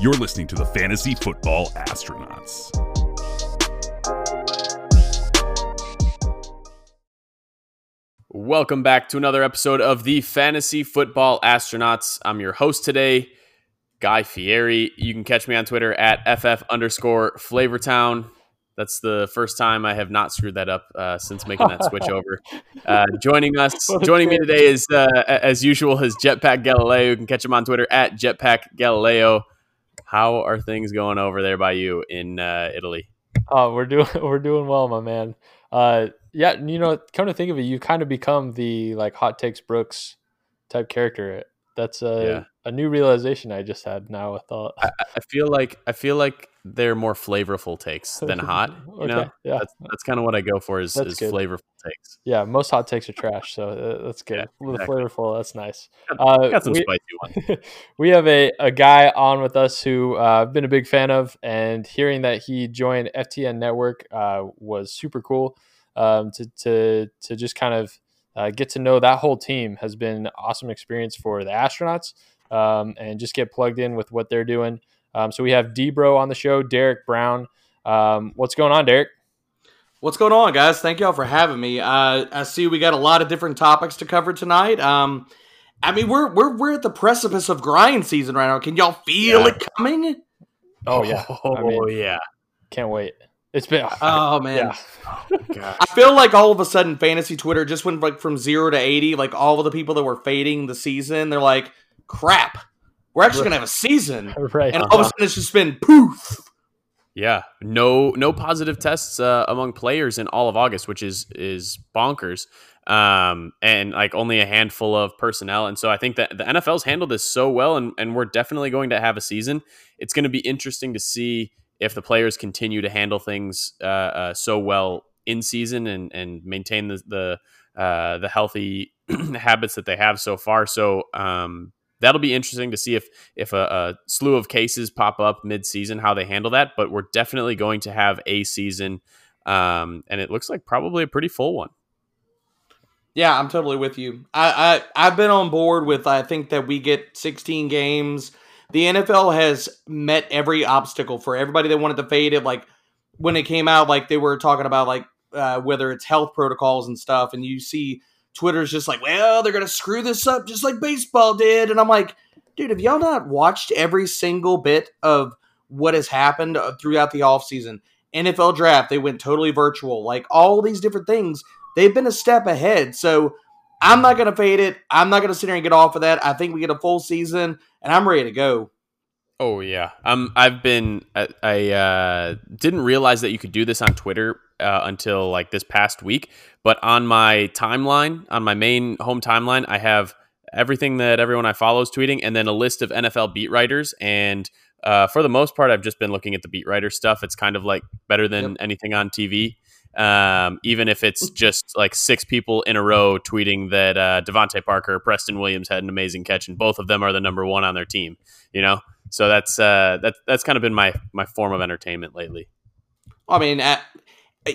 You're listening to the Fantasy Football Astronauts. Welcome back to another episode of the Fantasy Football Astronauts. I'm your host today, Guy Fieri. You can catch me on Twitter at FF underscore Flavortown. That's the first time I have not screwed that up uh, since making that switch over. Uh, joining us, joining me today is, uh, as usual, is Jetpack Galileo. You can catch him on Twitter at Jetpack Galileo. How are things going over there by you in uh, Italy? Oh, we're doing we're doing well, my man. Uh, yeah, you know, come to think of it, you kind of become the like hot takes Brooks type character. That's a Yeah. a new realization I just had now with all. I, I feel like I feel like they're more flavorful takes than hot. You know, Okay, yeah. that's that's kind of what I go for is, That's is good. flavorful takes. Yeah, most hot takes are trash, so uh, that's good. Yeah, exactly. flavorful, that's nice. Uh, Got some we, spicy ones. we have a, a guy on with us who uh, I've been a big fan of, and hearing that he joined FTN Network uh, was super cool. Um, to to to just kind of uh, get to know that whole team has been an awesome experience for the astronauts, um, and just get plugged in with what they're doing. Um, so we have Debro on the show, Derek Brown. Um, what's going on, Derek? What's going on, guys? Thank y'all for having me. Uh, I see we got a lot of different topics to cover tonight. Um, I mean, we're we're we're at the precipice of grind season right now. Can y'all feel Yeah. it coming? Oh yeah, Oh I mean- yeah. can't wait. It's been Oh man, yeah. Gosh. I feel like all of a sudden fantasy Twitter just went like from zero to eighty. Like all of the people that were fading the season, they're like, "Crap, we're actually gonna have a season," right. and all of a sudden it's just been poof. Yeah. No no positive tests uh, among players in all of August, which is is bonkers. Um, and like only a handful of personnel. And so I think that the NFL's handled this so well and, and we're definitely going to have a season. It's going to be interesting to see if the players continue to handle things uh, uh, so well in season and, and maintain the the, uh, the healthy habits that they have so far. So um, that'll be interesting to see if if a, a slew of cases pop up mid season, how they handle that. But we're definitely going to have a season, um, and it looks like probably a pretty full one. Yeah, I'm totally with you. I, I I've been on board with. I think that we get 16 games. The NFL has met every obstacle for everybody that wanted to fade it. Like when it came out, like they were talking about like uh, whether it's health protocols and stuff, and you see Twitter's just like, well, they're gonna screw this up just like baseball did, and I'm like, dude, have y'all not watched every single bit of what has happened uh, throughout the offseason? NFL draft, they went totally virtual. Like all these different things, they've been a step ahead. So I'm not going to fade it. I'm not going to sit here and get off of that. I think we get a full season, and I'm ready to go. Oh yeah, um, I've been I, I uh, didn't realize that you could do this on Twitter uh, until like this past week. But on my timeline, on my main home timeline, I have everything that everyone I follow is tweeting, and then a list of NFL beat writers. And uh, for the most part, I've just been looking at the beat writer stuff. It's kind of like better than Yep. anything on TV. Um, even if it's just like six people in a row tweeting that uh, DeVante Parker, Preston Williams had an amazing catch, and both of them are the number one on their team. You know, so that's uh, that, that's kind of been my my form of entertainment lately. I mean, uh,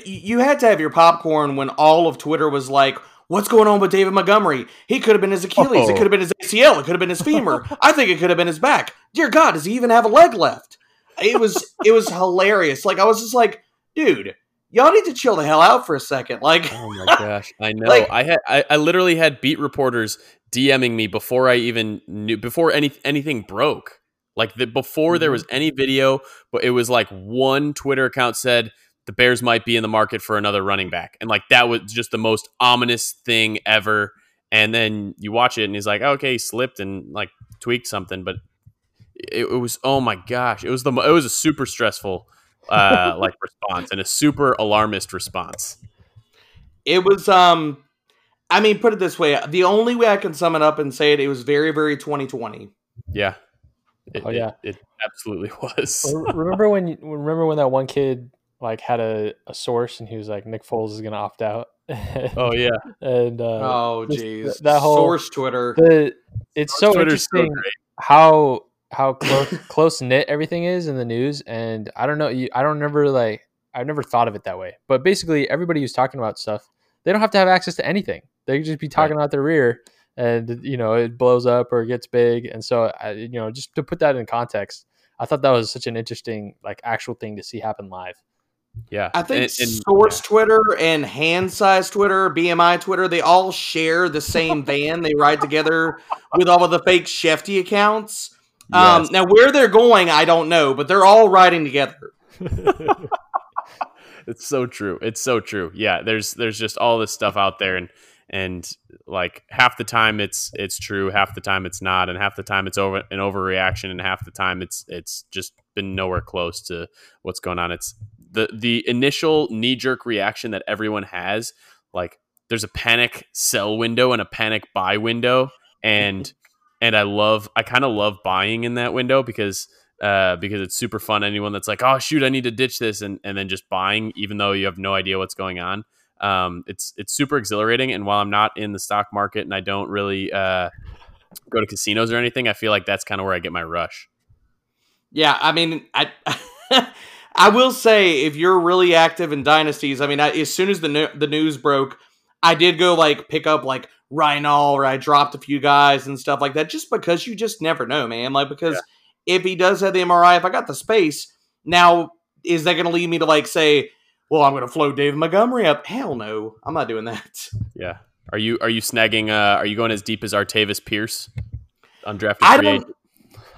you had to have your popcorn when all of Twitter was like, What's going on with David Montgomery? He could have been his Achilles. It Oh. could have been his ACL. It could have been his femur. I think it could have been his back. Dear God, does he even have a leg left? It was it was hilarious. Like I was just like, dude, y'all need to chill the hell out for a second. Like, Oh my gosh, I know. Like- I had I, I literally had beat reporters DMing me before I even knew before any anything broke. Like the, before there mm-hmm. was any video, but it was like one Twitter account said the Bears might be in the market for another running back, and like that was just the most ominous thing ever. And then you watch it, and he's like, "Okay, he slipped and like tweaked something," but it, it was oh my gosh, it was the mo- it was a super stressful uh like response and a super alarmist response. It was um I mean, put it this way, the only way I can sum it up and say it, it was very, very 2020. Yeah. It, Oh, yeah. It, absolutely was. Remember when remember when that one kid like had a, a source and he was like Nick Foles is gonna opt out. oh yeah. and uh, oh, just jeez. th- that whole- Source Twitter. the it's so Twitter's so interesting great. how how close close knit everything is in the news and i don't know you, i don't never like i've never thought of it that way but basically everybody who's talking about stuff they don't have to have access to anything they can just be talking out their rear and you know it blows up or it gets big and so I, you know just to put that in context I thought that was such an interesting, like, actual thing to see happen live. Yeah, I think And- and- Source Twitter and Hand Size Twitter, BMI Twitter, they all share the same van. They ride together with all of the fake Shefty accounts. Um, Yes. now, where they're going, I don't know, but they're all riding together. it's so true. It's so true. Yeah, there's there's just all this stuff out there, and and like half the time it's it's true, half the time it's not, and half the time it's over an overreaction, and half the time it's it's just been nowhere close to what's going on. It's the the initial knee jerk reaction that everyone has. Like there's a panic sell window and a panic buy window, and and I love I kind of love buying in that window because uh, because it's super fun. Anyone that's like, oh shoot, I need to ditch this, and and then just buying, even though you have no idea what's going on. Um, it's it's super exhilarating. And while I'm not in the stock market and I don't really uh, go to casinos or anything, I feel like that's kind of where I get my rush. Yeah, I mean, I I will say if you're really active in dynasties, I mean, I, as soon as the no- the news broke, I did go like pick up like Ryan Nall or I dropped a few guys and stuff like that, just because you just never know, man. Like because if he does have the MRI, if I got the space, now is that going to lead me to like say, well, I'm going to float David Montgomery up? Hell no, I'm not doing that. Yeah. Are you are you snagging? Uh, are you going as deep as Artavis Pierce, undrafted free don't. agent?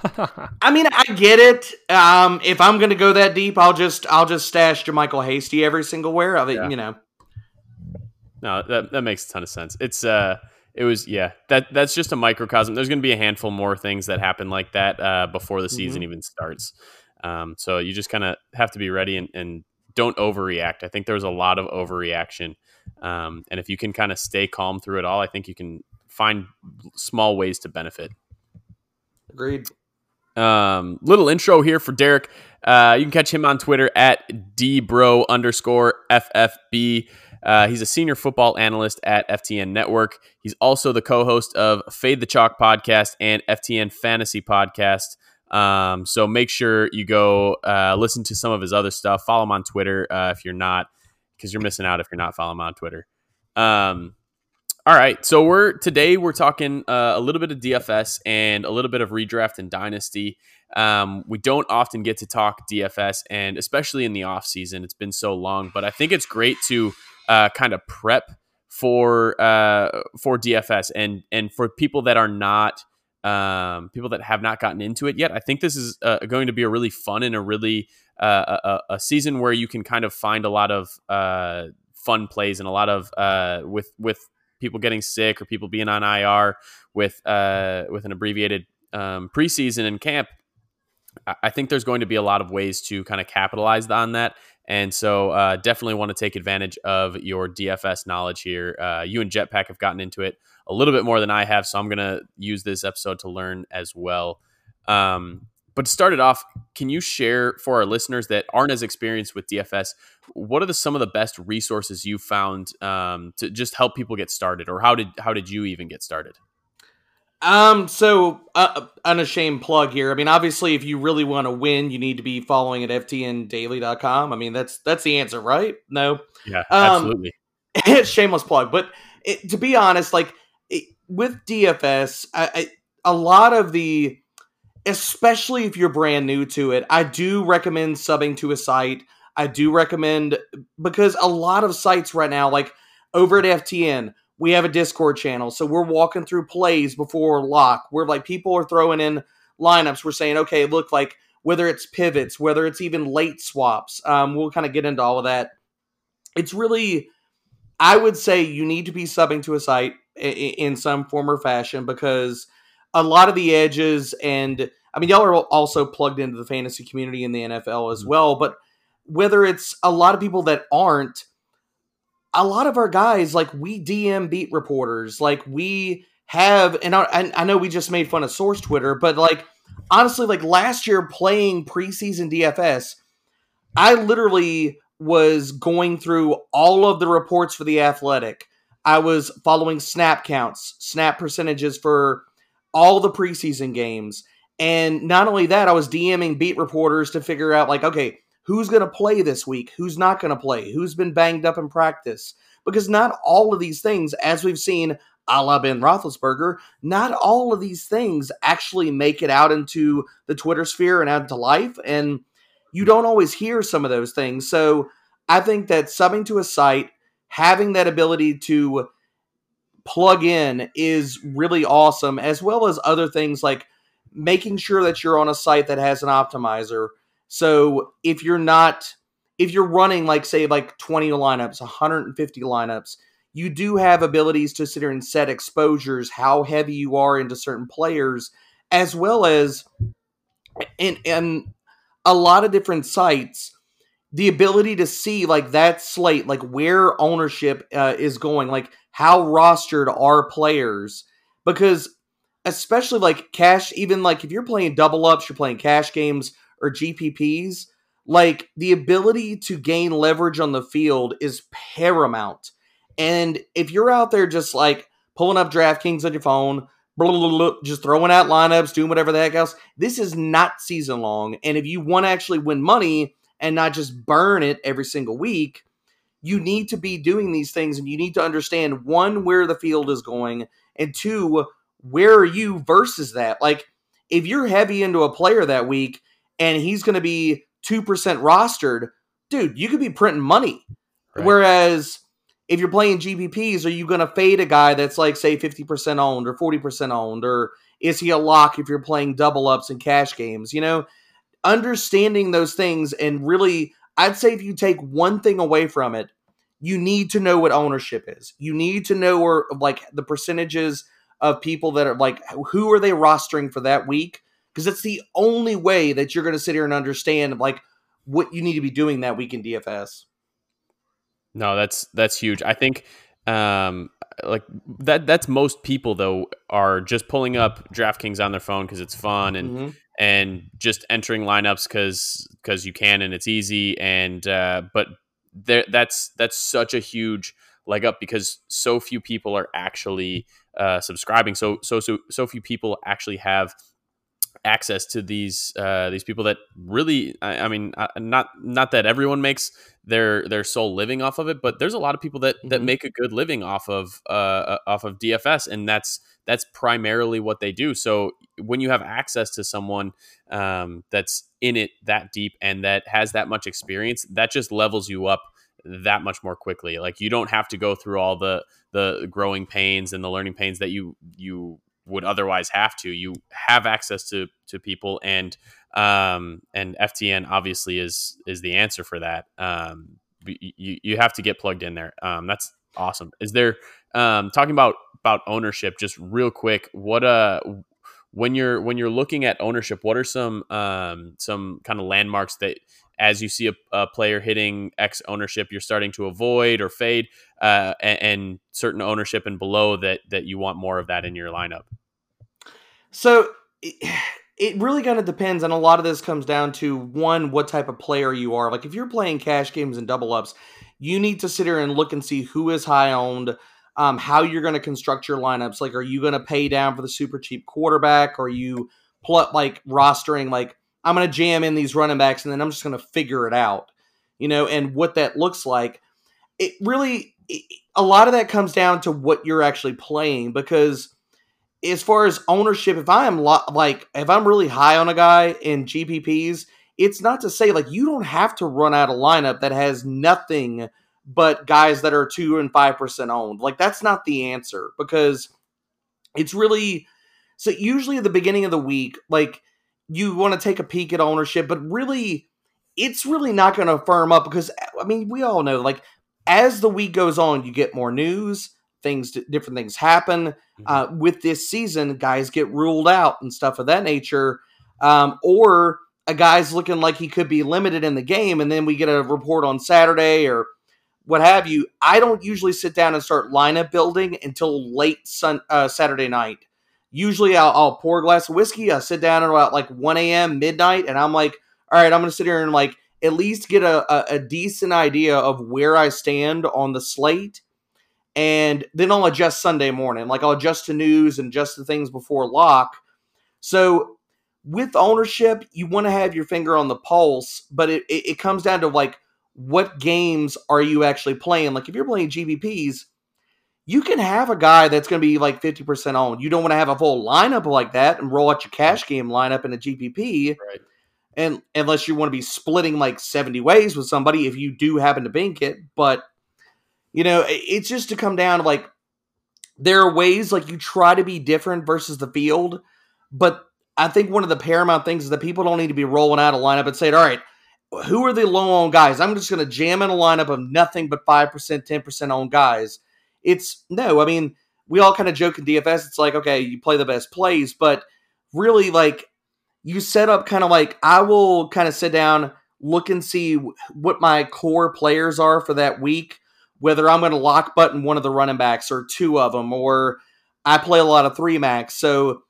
I mean, I get it. Um, if I'm going to go that deep, I'll just I'll just stash JaMycal Hasty every single where of it. Yeah. You know. No, that that makes a ton of sense. It's uh it was yeah, that that's just a microcosm. There's gonna be a handful more things that happen like that uh before the season even starts. Um so you just kinda have to be ready and, and don't overreact. I think there was a lot of overreaction. Um and if you can kind of stay calm through it all, I think you can find small ways to benefit. Agreed. Um, little intro here for Derek. Uh, you can catch him on Twitter at dbro underscore ffb. Uh, he's a senior football analyst at FTN Network. He's also the co-host of Fade the Chalk podcast and FTN Fantasy podcast. Um, so make sure you go uh, listen to some of his other stuff. Follow him on Twitter uh, if you're not, because you're missing out if you're not following him on Twitter. Um, all right, so we're today we're talking uh, a little bit of DFS and a little bit of redraft and dynasty. Um, we don't often get to talk DFS, and especially in the off season, it's been so long. But I think it's great to uh, kind of prep for uh, for DFS and and for people that are not um, people that have not gotten into it yet. I think this is uh, going to be a really fun and a really uh, a, a season where you can kind of find a lot of uh, fun plays and a lot of uh, with with people getting sick or people being on IR with uh, with an abbreviated um, preseason and camp. I- I think there's going to be a lot of ways to kind of capitalize on that. And so, uh, definitely want to take advantage of your DFS knowledge here. Uh, you and Jetpack have gotten into it a little bit more than I have, so I'm going to use this episode to learn as well. Um, but to start it off, can you share for our listeners that aren't as experienced with DFS, what are the some of the best resources you found um, to just help people get started, or how did how did you even get started? Um, so uh, unashamed plug here. I mean, obviously, if you really want to win, you need to be following at ftndaily.com. I mean, that's that's the answer, right? No, Yeah, absolutely. Um, shameless plug. But it, to be honest, like it, with DFS, I, I, a lot of the, especially if you're brand new to it, I do recommend subbing to a site. I do recommend because a lot of sites right now, like over at FTN, we have a Discord channel, so we're walking through plays before lock. We're like people are throwing in lineups. We're saying, okay, look like whether it's pivots, whether it's even late swaps. Um, we'll kind of get into all of that. It's really, I would say, you need to be subbing to a site in some form or fashion because a lot of the edges and I mean, y'all are also plugged into the fantasy community in the NFL as mm-hmm. well. But whether it's a lot of people that aren't, a lot of our guys like we DM beat reporters, like we have, and I, I know we just made fun of Source Twitter, but like honestly, like last year playing preseason DFS, I literally was going through all of the reports for the Athletic. I was following snap counts, snap percentages for all the preseason games. And not only that, I was DMing beat reporters to figure out, like, okay, who's going to play this week? Who's not going to play? Who's been banged up in practice? Because not all of these things, as we've seen a la Ben Roethlisberger. Not all of these things actually make it out into the Twitter sphere and out into life, and you don't always hear some of those things. So I think that subbing to a site, having that ability to plug in is really awesome, as well as other things like making sure that you're on a site that has an optimizer. So if you're not, if you're running like say like 20 lineups, 150 lineups, you do have abilities to sit here and set exposures, how heavy you are into certain players, as well as in in a lot of different sites, the ability to see like that slate, like where ownership uh, is going, like how rostered are players, because especially like cash, even like if you're playing double ups, you're playing cash games or GPPs, like the ability to gain leverage on the field is paramount and if you're out there just like pulling up DraftKings on your phone, blah, blah, blah, just throwing out lineups, doing whatever the heck else, this is not season long. And if you want to actually win money and not just burn it every single week, you need to be doing these things and you need to understand one, where the field is going, and two, where are you versus that? Like, if you're heavy into a player that week and he's going to be 2% rostered, dude, you could be printing money. Right. Whereas if you're playing GPPs, are you going to fade a guy that's like, say, 50% owned or 40% owned? Or is he a lock if you're playing double ups and cash games? You know, understanding those things and really, I'd say if you take one thing away from it, you need to know what ownership is. You need to know where, like, the percentages of people that are like, who are they rostering for that week? Because it's the only way that you're going to sit here and understand, like, what you need to be doing that week in DFS. No, that's that's huge. I think um, like that that's most people though are just pulling up DraftKings on their phone because it's fun and mm-hmm. and just entering lineups because because you can and it's easy and uh, but there that's that's such a huge leg up because so few people are actually uh, subscribing. So so so so few people actually have access to these uh, these people that really I, I, mean uh, not not that everyone makes their their sole living off of it but there's a lot of people that that mm-hmm. make a good living off of uh, uh off of DFS and that's that's primarily what they do so when you have access to someone um, that's in it that deep and that has that much experience that just levels you up that much more quickly like you don't have to go through all the the growing pains and the learning pains that you you would otherwise have to. You have access to to people, and um, and FTN obviously is is the answer for that. Um, you you have to get plugged in there. Um, that's awesome. Is there um, talking about about ownership? Just real quick, what uh when you're when you're looking at ownership, what are some um, some kind of landmarks that as you see a, a, player hitting X ownership, you're starting to avoid or fade, uh, and, and, certain ownership and below that that you want more of that in your lineup. So it, it really kind of depends, and a lot of this comes down to one, what type of player you are. Like if you're playing cash games and double ups, you need to sit here and look and see who is high owned. Um, how you're going to construct your lineups. Like, are you going to pay down for the super cheap quarterback? Or are you pl- like rostering like I'm going to jam in these running backs and then I'm just going to figure it out, you know, and what that looks like. It really, it, a lot of that comes down to what you're actually playing because as far as ownership, if I am lo- like, if I'm really high on a guy in GPPs, it's not to say like you don't have to run out a lineup that has nothing but guys that are two and five percent owned. Like that's not the answer because it's really so usually at the beginning of the week, like you want to take a peek at ownership, but really, it's really not going to firm up because I mean, we all know like as the week goes on, you get more news, things, different things happen. Mm-hmm. Uh, with this season, guys get ruled out and stuff of that nature, um, or a guy's looking like he could be limited in the game, and then we get a report on Saturday or what have you. I don't usually sit down and start lineup building until late sun, uh, Saturday night usually I'll, I'll, pour a glass of whiskey. I sit down at about like 1 a.m. midnight, and I'm like, all right, I'm gonna sit here and like at least get a, a, a decent idea of where I stand on the slate, and then I'll adjust Sunday morning. Like I'll adjust to news and adjust the things before lock. So with ownership, you want to have your finger on the pulse, but it, it, it comes down to like what games are you actually playing? Like if you're playing GPPs you can have a guy that's going to be like 50% owned. You don't want to have a full lineup like that and roll out your cash game lineup in a GPP. Right. And unless you want to be splitting like 70 ways with somebody if you do happen to bank it, but you know, it's just to come down to like there are ways like you try to be different versus the field, but I think one of the paramount things is that people don't need to be rolling out a lineup and saying, "All right, who are the low on guys? I'm just going to jam in a lineup of nothing but five percent, ten percent on guys." It's no, I mean, we all kind of joke in DFS. It's like, okay, you play the best plays, but really, like, you set up kind of like I will kind of sit down, look and see what my core players are for that week, whether I'm going to lock button one of the running backs or two of them, or I play a lot of three max. So,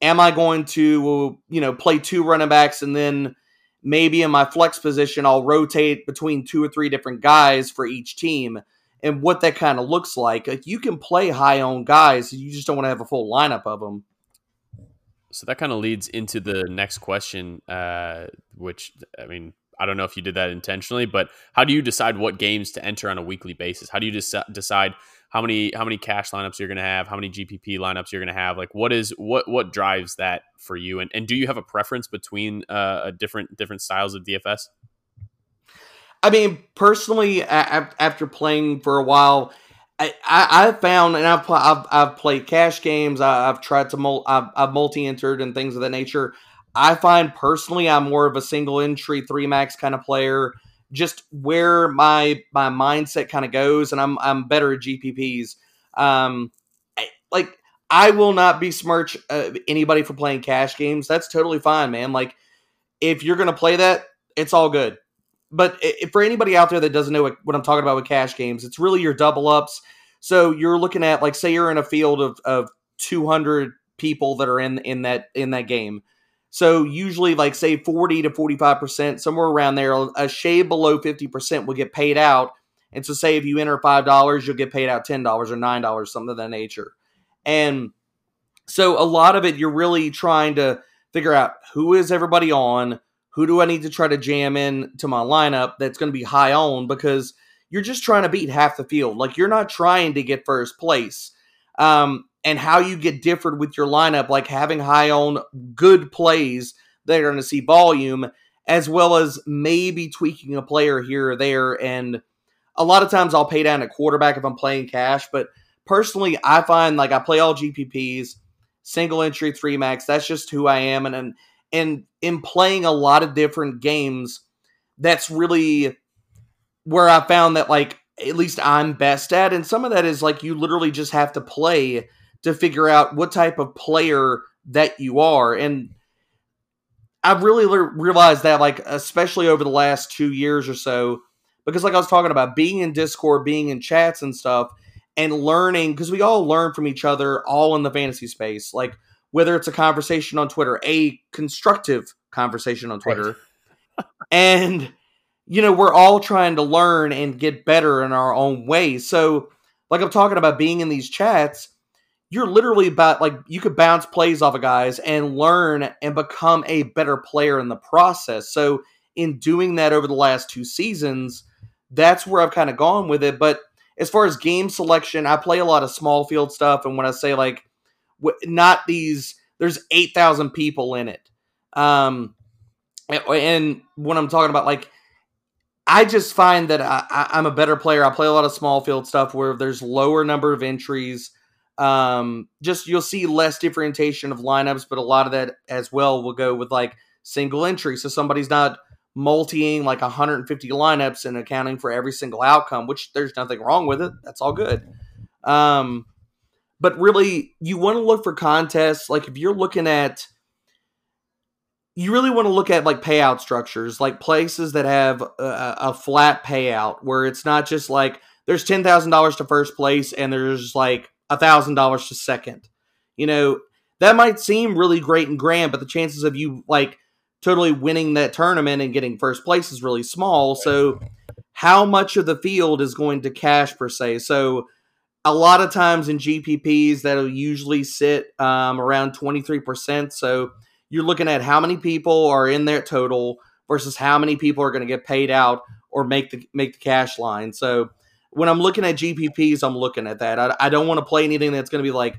am I going to, you know, play two running backs and then maybe in my flex position, I'll rotate between two or three different guys for each team? and what that kind of looks like. Like you can play high on guys, you just don't want to have a full lineup of them. So that kind of leads into the next question, uh, which I mean, I don't know if you did that intentionally, but how do you decide what games to enter on a weekly basis? How do you dec- decide how many how many cash lineups you're going to have, how many GPP lineups you're going to have? Like, what is what what drives that for you? And and do you have a preference between uh, a different different styles of DFS? I mean, personally, after playing for a while, I, I, found, and I've, I've, I've played cash games. I, have tried to, mul- I've, I've multi-entered and things of that nature. I find personally, I'm more of a single entry three max kind of player. Just where my my mindset kind of goes, and I'm I'm better at GPPs. Um, like I will not besmirch uh, anybody for playing cash games. That's totally fine, man. Like if you're gonna play that, it's all good but if, for anybody out there that doesn't know what, what I'm talking about with cash games, it's really your double ups. So you're looking at like say you're in a field of, of 200 people that are in in that in that game. So usually like say 40 to 45%, somewhere around there, a shade below 50% will get paid out. And so say if you enter $5, you'll get paid out $10 or $9, something of that nature. And so a lot of it you're really trying to figure out who is everybody on, who do I need to try to jam in to my lineup that's going to be high on because you're just trying to beat half the field. Like you're not trying to get first place. Um, and how you get different with your lineup, like having high on good plays that are going to see volume, as well as maybe tweaking a player here or there. And a lot of times I'll pay down a quarterback if I'm playing cash, but personally, I find like I play all GPPs, single entry, three max. That's just who I am. And, and and in playing a lot of different games, that's really where I found that like at least I'm best at. And some of that is like you literally just have to play to figure out what type of player that you are. And I've really le- realized that, like, especially over the last two years or so, because, like, I was talking about being in Discord, being in chats and stuff, and learning, because we all learn from each other all in the fantasy space. Like, whether it's a conversation on Twitter, a constructive conversation on Twitter. Right. and, you know, we're all trying to learn and get better in our own way. So, like I'm talking about being in these chats, you're literally about like you could bounce plays off of guys and learn and become a better player in the process. So, in doing that over the last two seasons, that's where I've kind of gone with it. But as far as game selection, I play a lot of small field stuff. And when I say like not these. There's eight thousand people in it, um, and when I'm talking about like, I just find that I, am a better player. I play a lot of small field stuff where there's lower number of entries. Um, just you'll see less differentiation of lineups, but a lot of that as well will go with like single entry. So somebody's not multiing like 150 lineups and accounting for every single outcome, which there's nothing wrong with it. That's all good. Um, but really you want to look for contests like if you're looking at you really want to look at like payout structures like places that have a, a flat payout where it's not just like there's $10,000 to first place and there's like $1,000 to second you know that might seem really great and grand but the chances of you like totally winning that tournament and getting first place is really small so how much of the field is going to cash per se so a lot of times in GPPs that'll usually sit um, around 23%. So you're looking at how many people are in there total versus how many people are going to get paid out or make the make the cash line. So when I'm looking at GPPs, I'm looking at that. I, I don't want to play anything that's going to be like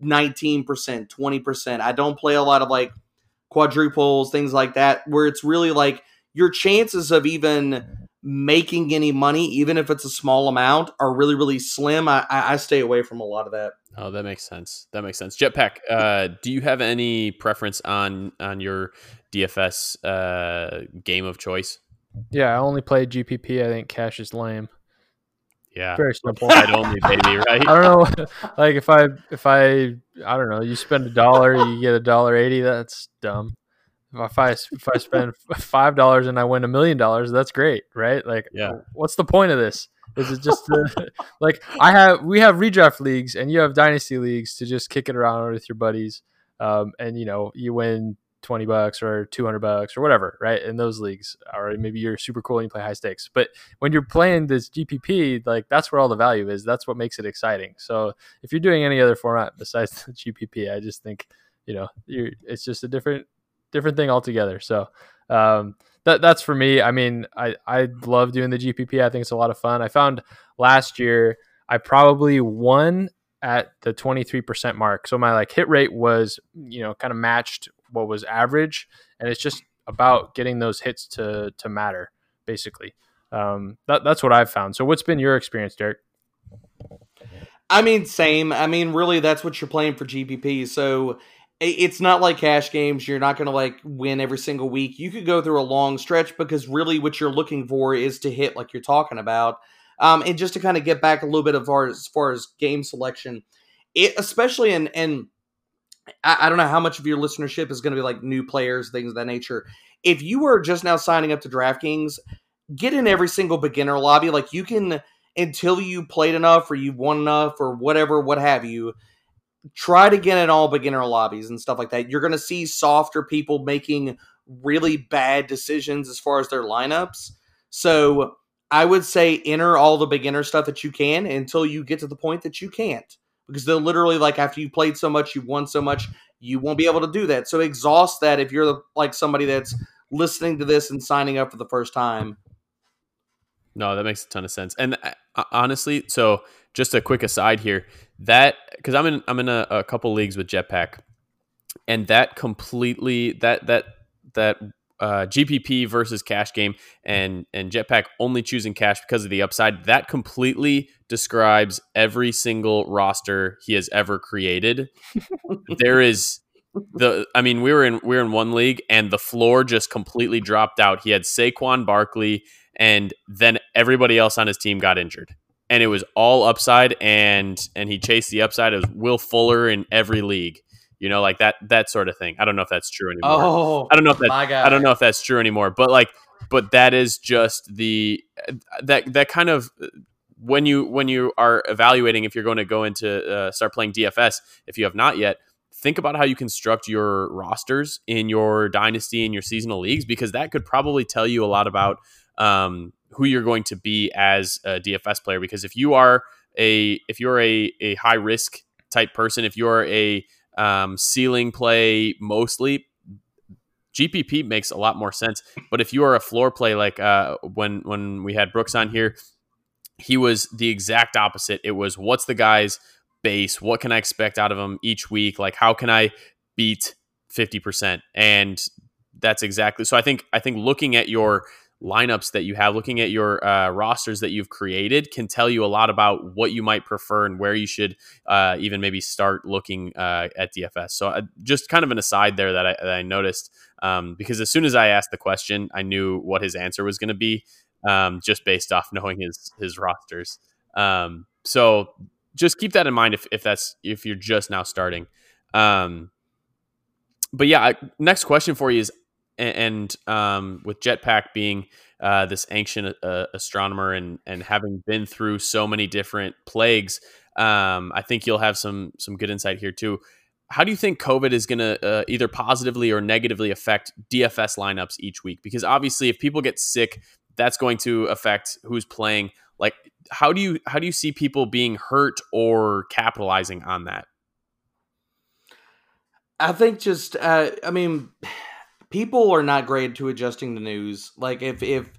19%, 20%. I don't play a lot of like quadruples, things like that, where it's really like your chances of even making any money, even if it's a small amount, are really, really slim. I, I stay away from a lot of that. Oh, that makes sense. That makes sense. Jetpack, uh, do you have any preference on on your DFS uh, game of choice? Yeah, I only play GPP. I think cash is lame. Yeah, very simple. Side only, baby. Right? I don't know. Like if I if I I don't know. You spend a dollar, you get a dollar eighty. That's dumb. If I if I spend five dollars and I win a million dollars, that's great, right? Like, yeah. What's the point of this? Is it just to, like I have we have redraft leagues and you have dynasty leagues to just kick it around with your buddies, um, and you know you win 20 bucks or 200 bucks or whatever, right? In those leagues, or maybe you're super cool and you play high stakes. But when you're playing this GPP, like that's where all the value is. That's what makes it exciting. So if you're doing any other format besides the GPP, I just think, you know, you're, it's just a different, different thing altogether. So, um, that, that's for me. I mean, I, I love doing the GPP. I think it's a lot of fun. I found last year I probably won at the 23% mark. So my like hit rate was, you know, kind of matched what was average, and it's just about getting those hits to to matter, basically. Um, that, that's what I've found. So, what's been your experience, Derek? I mean, same. I mean, really, that's what you're playing for GPP. So it's not like cash games. You're not going to like win every single week. You could go through a long stretch because really what you're looking for is to hit like you're talking about. Um, and just to kind of get back a little bit of far as far as game selection, it especially in and I, I don't know how much of your listenership is going to be like new players, things of that nature. If you are just now signing up to DraftKings, get in every single beginner lobby. Like you can until you played enough or you've won enough or whatever, what have you. Try to get in all beginner lobbies and stuff like that. You're going to see softer people making really bad decisions as far as their lineups. So I would say enter all the beginner stuff that you can until you get to the point that you can't because they'll literally like after you played so much, you won so much, you won't be able to do that. So exhaust that if you're like somebody that's listening to this and signing up for the first time. No, that makes a ton of sense. And uh, honestly, so just a quick aside here, that because I'm in I'm in a, a couple leagues with Jetpack, and that completely that that that uh, GPP versus cash game and and Jetpack only choosing cash because of the upside. That completely describes every single roster he has ever created. there is the I mean we were in we were in one league and the floor just completely dropped out. He had Saquon Barkley and then everybody else on his team got injured. And it was all upside and and he chased the upside. It was Will Fuller in every league you know, like that that sort of thing. I don't know if that's true anymore. Oh, I don't know if that I don't know if that's true anymore. But like, but that is just the that that kind of when you when you are evaluating if you're going to go into uh, start playing DFS if you have not yet. Think about how you construct your rosters in your dynasty and your seasonal leagues because that could probably tell you a lot about um, who you're going to be as a DFS player. Because if you are a if you're a, a high risk type person, if you're a um, ceiling play mostly, GPP makes a lot more sense. But if you are a floor play, like uh, when when we had Brooks on here, he was the exact opposite. It was what's the guy's base? What can I expect out of him each week? Like how can I beat fifty percent? And that's exactly so. I think I think looking at your lineups that you have, looking at your uh, rosters that you've created, can tell you a lot about what you might prefer and where you should uh, even maybe start looking uh, at DFS. So, uh, just kind of an aside there that I, that I noticed um, because as soon as I asked the question, I knew what his answer was going to be um, just based off knowing his his rosters. Um, so, just keep that in mind if, if that's if you're just now starting. Um, but yeah, next question for you is and, um, with Jetpack being uh, this ancient uh, astronomer and and having been through so many different plagues, um, I think you'll have some some good insight here too. How do you think COVID is going to uh, either positively or negatively affect DFS lineups each week? Because obviously, if people get sick, that's going to affect who's playing. Like, how do you how do you see people being hurt or capitalizing on that? I think just, uh, I mean people are not great to adjusting the news. Like if if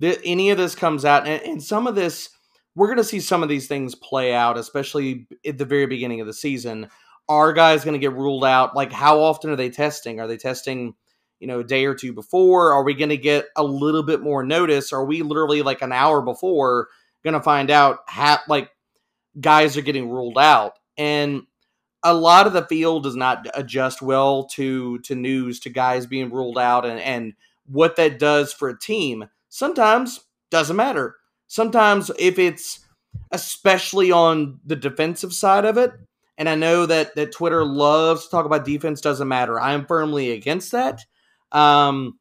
any of this comes out, and, and some of this we're going to see some of these things play out, especially at the very beginning of the season. Are guys going to get ruled out? Like, how often are they testing? Are they testing, you know, a day or two before? Are we going to get a little bit more notice? Are we literally like an hour before going to find out how, like, guys are getting ruled out? And a lot of the field does not adjust well to to news to guys being ruled out and and what that does for a team sometimes doesn't matter. Sometimes if it's especially on the defensive side of it and i know that that twitter loves to talk about defense doesn't matter. I am firmly against that. Um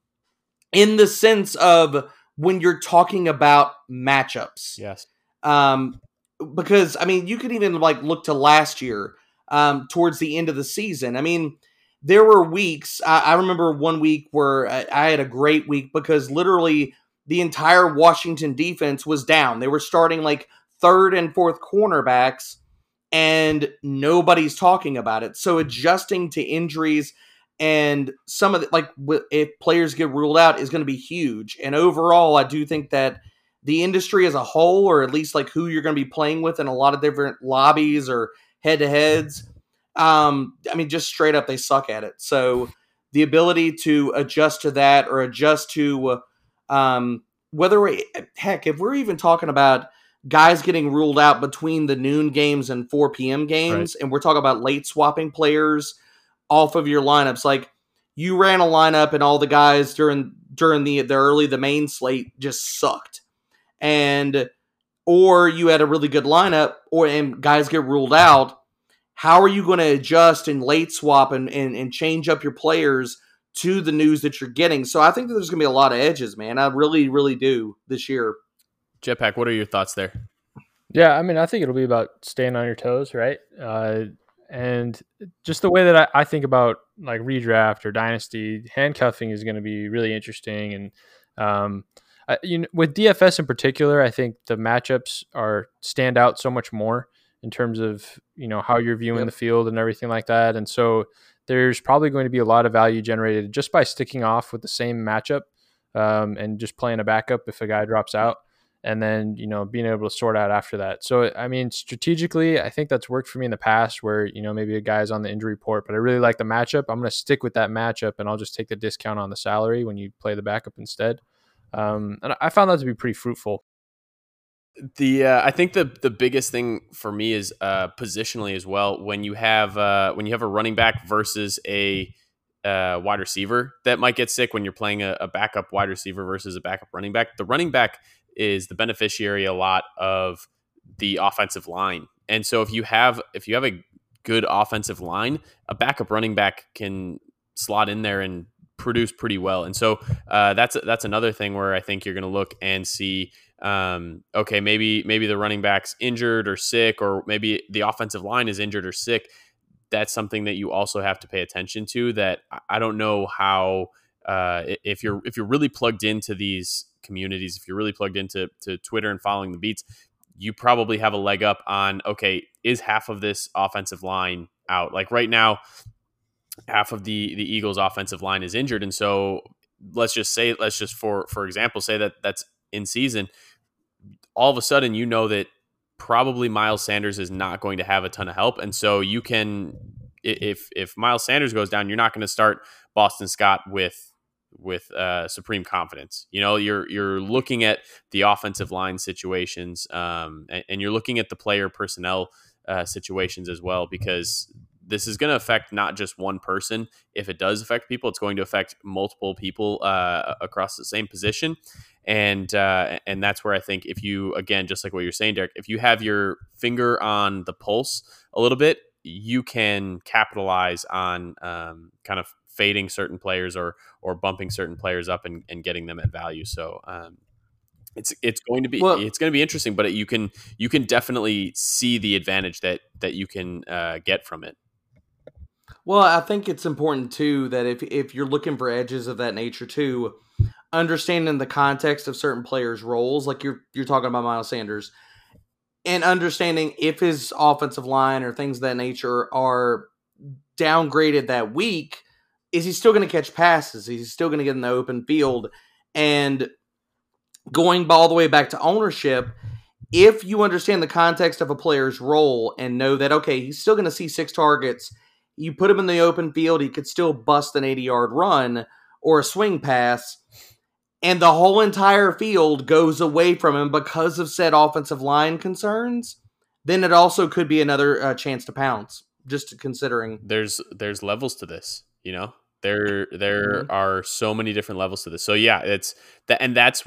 in the sense of when you're talking about matchups. Yes. Um because i mean you could even like look to last year um, towards the end of the season. I mean, there were weeks. I, I remember one week where I, I had a great week because literally the entire Washington defense was down. They were starting like third and fourth cornerbacks, and nobody's talking about it. So adjusting to injuries and some of the like if players get ruled out is going to be huge. And overall, I do think that the industry as a whole, or at least like who you're going to be playing with in a lot of different lobbies or head to heads. Um, I mean, just straight up, they suck at it. So the ability to adjust to that or adjust to um, whether we, heck, if we're even talking about guys getting ruled out between the noon games and 4 p.m. games, right. and we're talking about late swapping players off of your lineups, like you ran a lineup and all the guys during during the the early the main slate just sucked, and or you had a really good lineup, or and guys get ruled out. How are you going to adjust and late swap and, and, and change up your players to the news that you're getting? So I think that there's going to be a lot of edges, man. I really, really do this year. Jetpack, what are your thoughts there? Yeah, I mean, I think it'll be about staying on your toes, right? Uh, and just the way that I, I, think about like redraft or dynasty, handcuffing is going to be really interesting. And um, you know, with DFS in particular, I think the matchups are stand out so much more in terms of you know how you're viewing yep. the field and everything like that. And so there's probably going to be a lot of value generated just by sticking off with the same matchup um, and just playing a backup if a guy drops out, and then you know being able to sort out after that. So I mean, strategically, I think that's worked for me in the past where you know maybe a guy's on the injury report, but I really like the matchup. I'm going to stick with that matchup, and I'll just take the discount on the salary when you play the backup instead. Um, and I found that to be pretty fruitful. The uh, I think the the biggest thing for me is uh, positionally as well. When you have uh, when you have a running back versus a uh, wide receiver that might get sick when you're playing a, a, backup wide receiver versus a backup running back. The running back is the beneficiary a lot of the offensive line, and so if you have if you have a good offensive line, a backup running back can slot in there and produce pretty well. And so uh, that's that's another thing where I think you're going to look and see. Um, okay, maybe maybe the running back's injured or sick, or maybe the offensive line is injured or sick. That's something that you also have to pay attention to. That I don't know how uh, if you're if you're really plugged into these communities, if you're really plugged into to Twitter and following the beats, you probably have a leg up on okay, is half of this offensive line out? Like right now, half of the the Eagles offensive line is injured and so let's just say let's just for for example say that that's in season all of a sudden you know that probably Miles Sanders is not going to have a ton of help and so you can if if Miles Sanders goes down you're not going to start Boston Scott with with uh, supreme confidence. You know, you're you're looking at the offensive line situations, um, and, and, you're looking at the player personnel uh, situations as well because this is going to affect not just one person. If it does affect people, it's going to affect multiple people uh, across the same position, and uh, and that's where I think if you again, just like what you're saying, Derek, if you have your finger on the pulse a little bit, you can capitalize on um, kind of fading certain players or or bumping certain players up and, and getting them at value. So um, it's it's going to be well, it's going to be interesting, but you can you can definitely see the advantage that that you can uh, get from it. Well, I think it's important too that if if you're looking for edges of that nature too, understanding the context of certain players' roles, like you're you're talking about Miles Sanders, and understanding if his offensive line or things of that nature are downgraded that week, is he still going to catch passes? Is he still going to get in the open field? And going all the way back to ownership, if you understand the context of a player's role and know that okay, he's still going to see six targets, you put him in the open field, he could still bust an 80 yard run or a swing pass, and the whole entire field goes away from him because of said offensive line concerns, then it also could be another uh, chance to pounce. Just considering there's there's levels to this, you know. There there Mhm. are so many different levels to this. So yeah, it's that and that's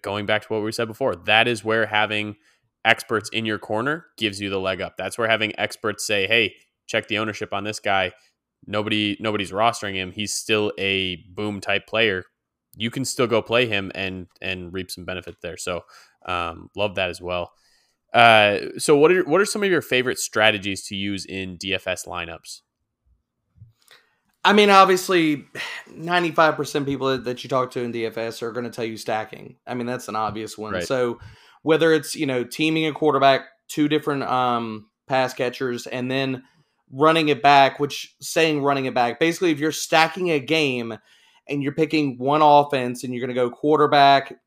going back to what we said before. That is where having experts in your corner gives you the leg up. That's where having experts say, "Hey, check the ownership on this guy." Nobody nobody's rostering him. He's still a boom type player. You can still go play him and and reap some benefit there. So um, love that as well. Uh, so what are what are some of your favorite strategies to use in DFS lineups? I mean, obviously, 95% people that you talk to in DFS are going to tell you stacking. I mean, that's an obvious one. Right. So, whether it's, you know, teaming a quarterback, two different um, pass catchers, and then running it back, which saying running it back, basically, if you're stacking a game and you're picking one offense and you're going to go quarterback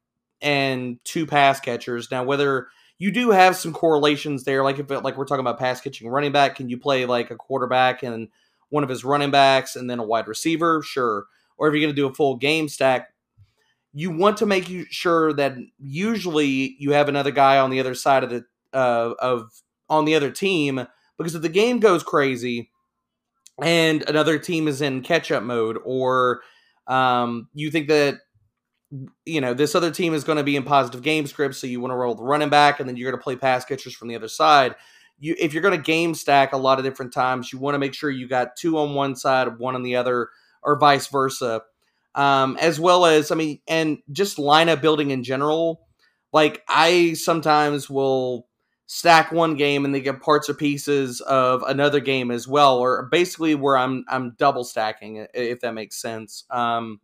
and two pass catchers. Now, whether you do have some correlations there, like if it, like we're talking about pass catching running back, can you play like a quarterback and one of his running backs and then a wide receiver, sure. Or if you're going to do a full game stack, you want to make sure that usually you have another guy on the other side of the uh, of on the other team because if the game goes crazy and another team is in catch up mode or um, you think that you know this other team is going to be in positive game script so you want to roll the running back and then you're going to play pass catchers from the other side you if you're going to game stack a lot of different times, you want to make sure you got two on one side, one on the other, or vice versa. Um, as well as, I mean, and just lineup building in general. Like I sometimes will stack one game and they get parts or pieces of another game as well, or basically where I'm I'm double stacking, if that makes sense. Um,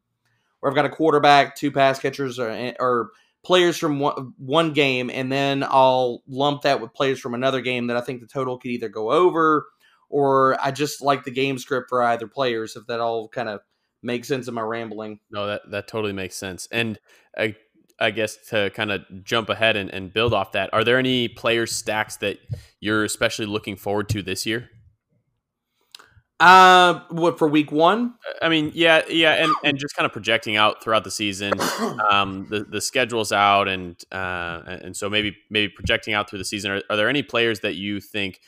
where I've got a quarterback, two pass catchers, or, or players from one, one game, and then I'll lump that with players from another game that I think the total could either go over, or I just like the game script for either players. If that all kind of makes sense in my rambling. No, that that totally makes sense. And I, I guess to kind of jump ahead and, and build off that, are there any player stacks that you're especially looking forward to this year? Uh, what for week one? I mean, yeah, yeah, and, and just kind of projecting out throughout the season. Um, the the schedule's out, and uh, and so maybe maybe projecting out through the season. Are, are there any players that you think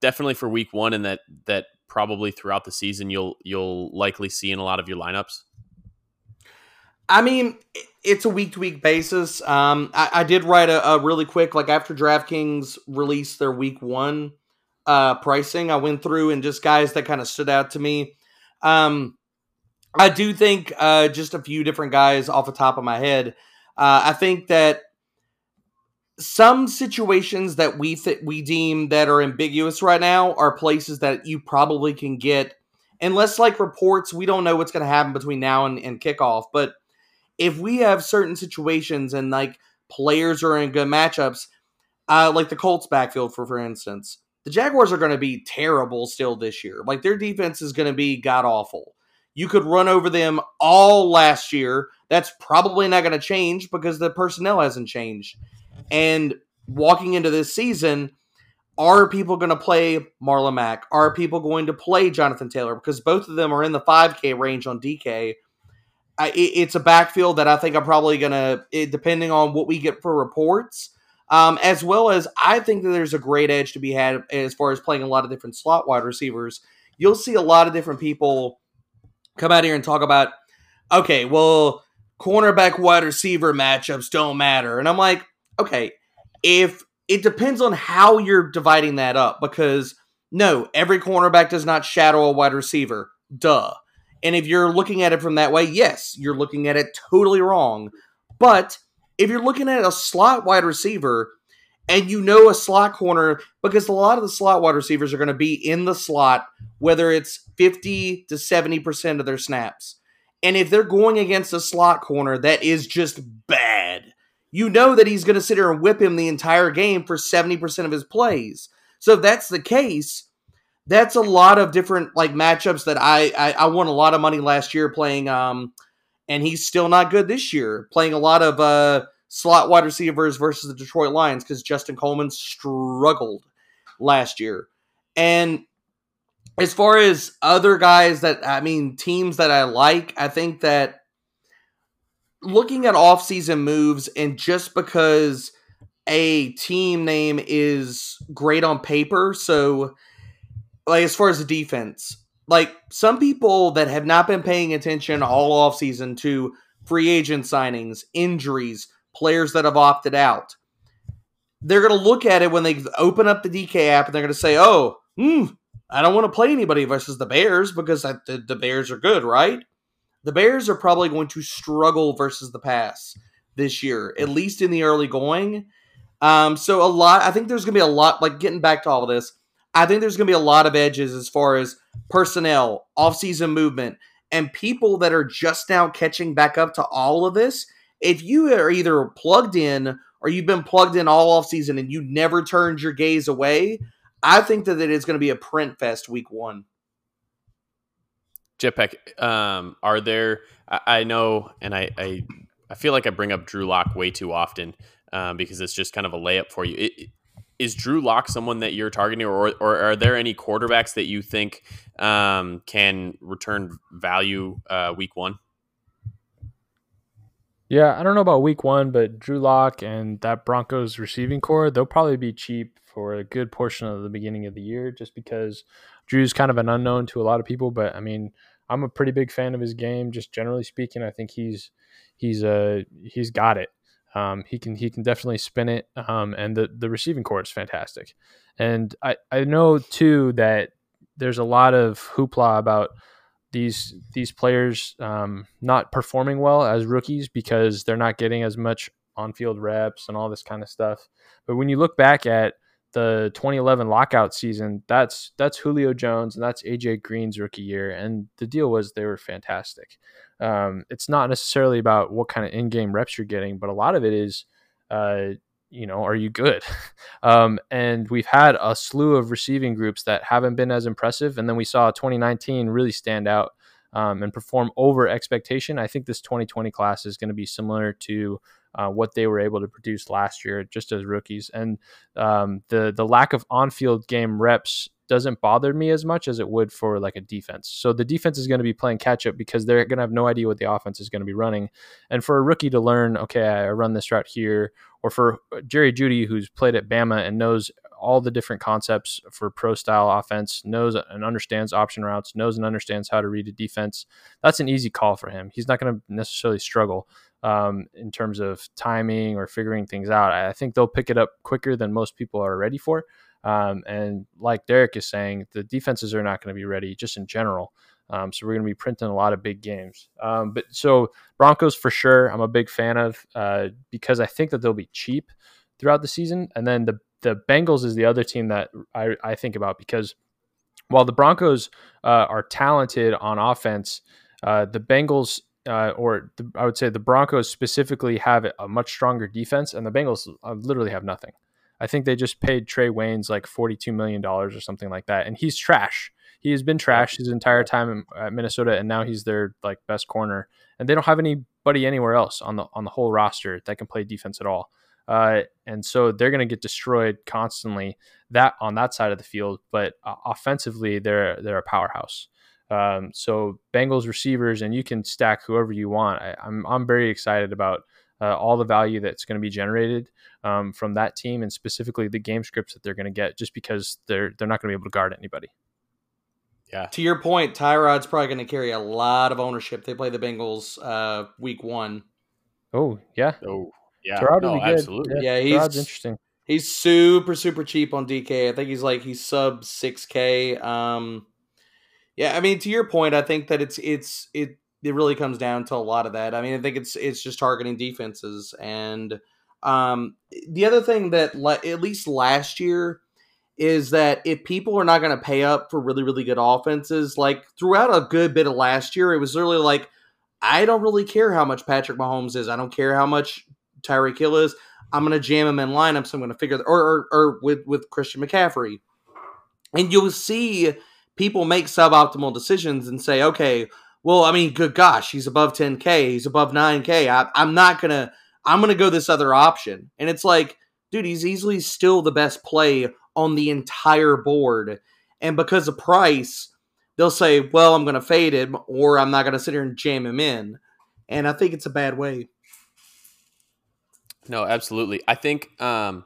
definitely for week one, and that that probably throughout the season you'll you'll likely see in a lot of your lineups? I mean, it's a week to week basis. Um, I, I did write a, a really quick, like after DraftKings released their week one uh, pricing, I went through and just guys that kind of stood out to me. Um, I do think uh, just a few different guys off the top of my head. Uh, I think that some situations that we th- we deem that are ambiguous right now are places that you probably can get unless like reports we don't know what's going to happen between now and, and kickoff but if we have certain situations and like players are in good matchups uh, like the colts backfield for for instance the jaguars are going to be terrible still this year like their defense is going to be god awful you could run over them all last year that's probably not going to change because the personnel hasn't changed and walking into this season, are people going to play Marlon Mack? Are people going to play Jonathan Taylor? Because both of them are in the 5K range on DK. I, it, it's a backfield that I think I'm probably going to, depending on what we get for reports, um, as well as I think that there's a great edge to be had as far as playing a lot of different slot wide receivers. You'll see a lot of different people come out here and talk about, okay, well, cornerback wide receiver matchups don't matter. And I'm like, okay, if it depends on how you're dividing that up, because no, every cornerback does not shadow a wide receiver. Duh. And if you're looking at it from that way, yes, you're looking at it totally wrong. But if you're looking at a slot wide receiver and you know a slot corner, because a lot of the slot wide receivers are going to be in the slot, whether it's 50 to 70% of their snaps. And if they're going against a slot corner that is just bad, you know that he's going to sit there and whip him the entire game for 70% of his plays. So if that's the case, that's a lot of different like matchups that I, I I won a lot of money last year playing um and he's still not good this year playing a lot of uh slot wide receivers versus the Detroit Lions because Justin Coleman struggled last year. And as far as other guys that I mean teams that I like, I think that looking at offseason moves and just because a team name is great on paper, so like as far as the defense, like some people that have not been paying attention all offseason to free agent signings, injuries, players that have opted out. They're going to look at it when they open up the DK app and they're going to say, oh, hmm, I don't want to play anybody versus the Bears because I, the, the Bears are good, right? The Bears are probably going to struggle versus the pass this year, at least in the early going. Um, so a lot, I think there's going to be a lot, like getting back to all of this, I think there's going to be a lot of edges as far as personnel, offseason movement, and people that are just now catching back up to all of this. If you are either plugged in or you've been plugged in all offseason and you never turned your gaze away, I think that it is going to be a print fest week one. Jetpack, um, are there? I, know, and I, I, I feel like I bring up Drew Lock way too often um, because it's just kind of a layup for you. It, is Drew Lock someone that you're targeting, or, or are there any quarterbacks that you think um, can return value uh, week one? Yeah, I don't know about week one, but Drew Lock and that Broncos receiving core, they'll probably be cheap for a good portion of the beginning of the year just because Drew's kind of an unknown to a lot of people. But I mean, I'm a pretty big fan of his game, just generally speaking. I think he's he's uh he's got it. Um, he can he can definitely spin it, um, and the the receiving core is fantastic. And I I know too that there's a lot of hoopla about these these players um, not performing well as rookies because they're not getting as much on field reps and all this kind of stuff. But when you look back at the 2011 lockout season, that's that's Julio Jones and that's AJ Green's rookie year, and the deal was they were fantastic. Um, it's not necessarily about what kind of in-game reps you're getting, but a lot of it is, uh, you know, are you good? um, and we've had a slew of receiving groups that haven't been as impressive, and then we saw 2019 really stand out um, and perform over expectation. I think this 2020 class is going to be similar to uh, what they were able to produce last year just as rookies. And um, the the lack of on field game reps doesn't bother me as much as it would for like a defense. So the defense is going to be playing catch up because they're going to have no idea what the offense is going to be running. And for a rookie to learn, okay, I run this route here, or for Jerry Jeudy who's played at Bama and knows all the different concepts for pro style offense, knows and understands option routes, knows and understands how to read a defense. That's an easy call for him. He's not going to necessarily struggle um, in terms of timing or figuring things out. I think they'll pick it up quicker than most people are ready for. Um, and like Derek is saying, the defenses are not going to be ready just in general. Um, so we're going to be printing a lot of big games. Um, but so Broncos for sure, I'm a big fan of uh, because I think that they'll be cheap throughout the season. And then the the Bengals is the other team that I, I think about because while the Broncos uh, are talented on offense, uh, the Bengals uh, or the, I would say the Broncos specifically have a much stronger defense, and the Bengals uh, literally have nothing. I think they just paid Trae Waynes like $42 million or something like that. And he's trash. He has been trash his entire time at Minnesota, and now he's their like best corner. And they don't have anybody anywhere else on the on the whole roster that can play defense at all. Uh, and so they're going to get destroyed constantly that on that side of the field. But uh, offensively, they're they're a powerhouse. Um, so Bengals receivers, and you can stack whoever you want. I, I'm I'm very excited about uh, all the value that's going to be generated um, from that team, and specifically the game scripts that they're going to get, just because they're they're not going to be able to guard anybody. Yeah. To your point, Tyrod's probably going to carry a lot of ownership. They play the Bengals uh, week one. Oh yeah. Oh yeah. Tyrod no, will good. absolutely. Yeah, Tyrod's he's interesting. he's super super cheap on DK. I think he's like he's sub six k. Um, yeah, I mean to your point, I think that it's it's it it really comes down to a lot of that. I mean, I think it's it's just targeting defenses, and um, the other thing that le- at least last year is that if people are not going to pay up for really really good offenses, like throughout a good bit of last year, it was really like I don't really care how much Patrick Mahomes is. I don't care how much Tyreek Hill is. I'm going to jam him in lineups. I'm going to figure, or, or or with with Christian McCaffrey, and you'll see people make suboptimal decisions and say, okay well, I mean, good gosh, he's above 10K, he's above 9K. I, I'm not gonna I'm to go this other option. And it's like, dude, he's easily still the best play on the entire board. And because of price, they'll say, well, I'm to fade him or I'm not to sit here and jam him in. And I think it's a bad way. No, absolutely. I think, um,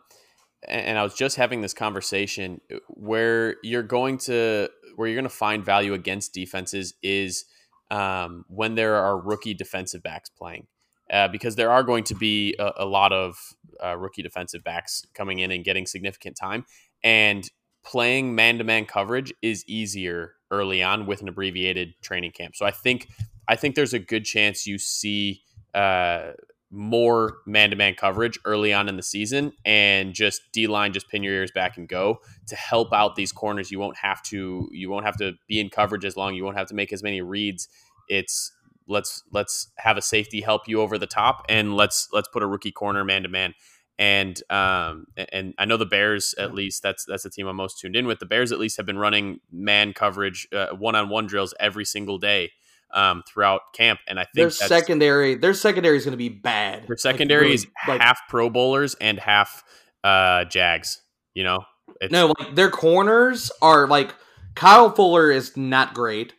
and I was just having this conversation where you're going to where you're going to find value against defenses is um, when there are rookie defensive backs playing uh, because there are going to be a, a lot of uh, rookie defensive backs coming in and getting significant time. And playing man to man coverage is easier early on with an abbreviated training camp. So I think I think there's a good chance you see uh, more man to man coverage early on in the season and just D line, just pin your ears back and go to help out these corners. You won't have to you won't have to be in coverage as long. You won't have to make as many reads. It's let's let's have a safety help you over the top and let's let's put a rookie corner man to man and um and I know the Bears at least that's that's the team I'm most tuned in with the Bears at least have been running man coverage one on one drills every single day um, throughout camp and I think their secondary their secondary is going to be bad their secondary like, is like, half Pro Bowlers and half uh Jags you know no like their corners are like Kyle Fuller is not great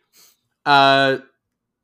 uh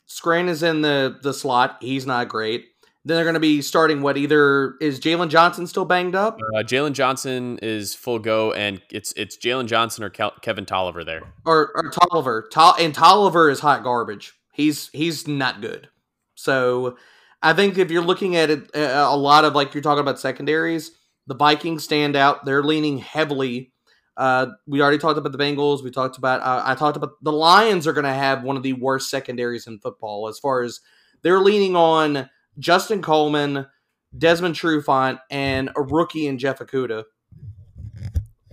Skrine is in the the slot. He's not great. Then they're going to be starting what either is Jaylon Johnson still banged up? Uh, Jaylon Johnson is full go, and it's it's Jaylon Johnson or Kel- Kevin Toliver there, or or Toliver. Tol- and Toliver is hot garbage. He's he's not good. So I think if you're looking at it, a lot of like you're talking about secondaries, the Vikings stand out. They're leaning heavily uh, we already talked about the Bengals. We talked about uh, I talked about the Lions are going to have one of the worst secondaries in football as far as they're leaning on Justin Coleman, Desmond Trufant, and a rookie in Jeff Okudah.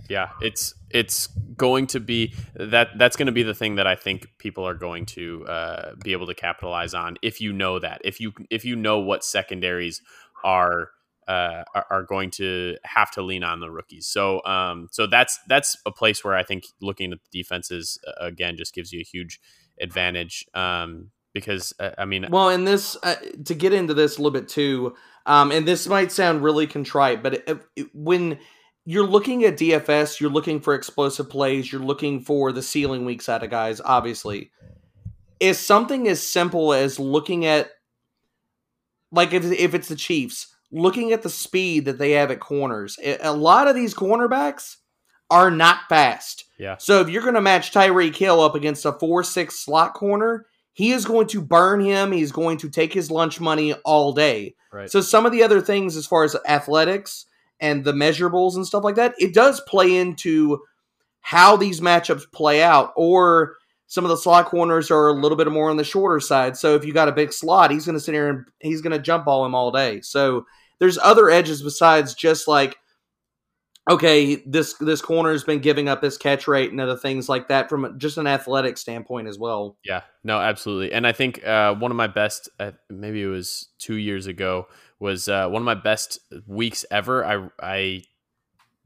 Yeah, it's it's going to be that that's going to be the thing that I think people are going to uh, be able to capitalize on if you know that if you if you know what secondaries are uh, are, are, going to have to lean on the rookies. So, um, so that's that's a place where I think looking at the defenses uh, again just gives you a huge advantage. Um, because uh, I mean, well, and this uh, to get into this a little bit too, um, and this might sound really contrite, but it, it, when you're looking at DFS, you're looking for explosive plays, you're looking for the ceiling weak side of guys. Obviously, is something as simple as looking at like if if it's the Chiefs looking at the speed that they have at corners, a lot of these cornerbacks are not fast. Yeah. So if you're going to match Tyreek Hill up against a 4 6 slot corner, he is going to burn him. He's going to take his lunch money all day. Right. So some of the other things, as far as athletics and the measurables and stuff like that, it does play into how these matchups play out. Or some of the slot corners are a little bit more on the shorter side. So if you got a big slot, he's going to sit here and he's going to jump ball him all day. So there's other edges besides just like okay, this this corner has been giving up this catch rate and other things like that from just an athletic standpoint as well. Yeah, no, absolutely. And I think uh, one of my best, uh, maybe it was two years ago, was uh, one of my best weeks ever. I I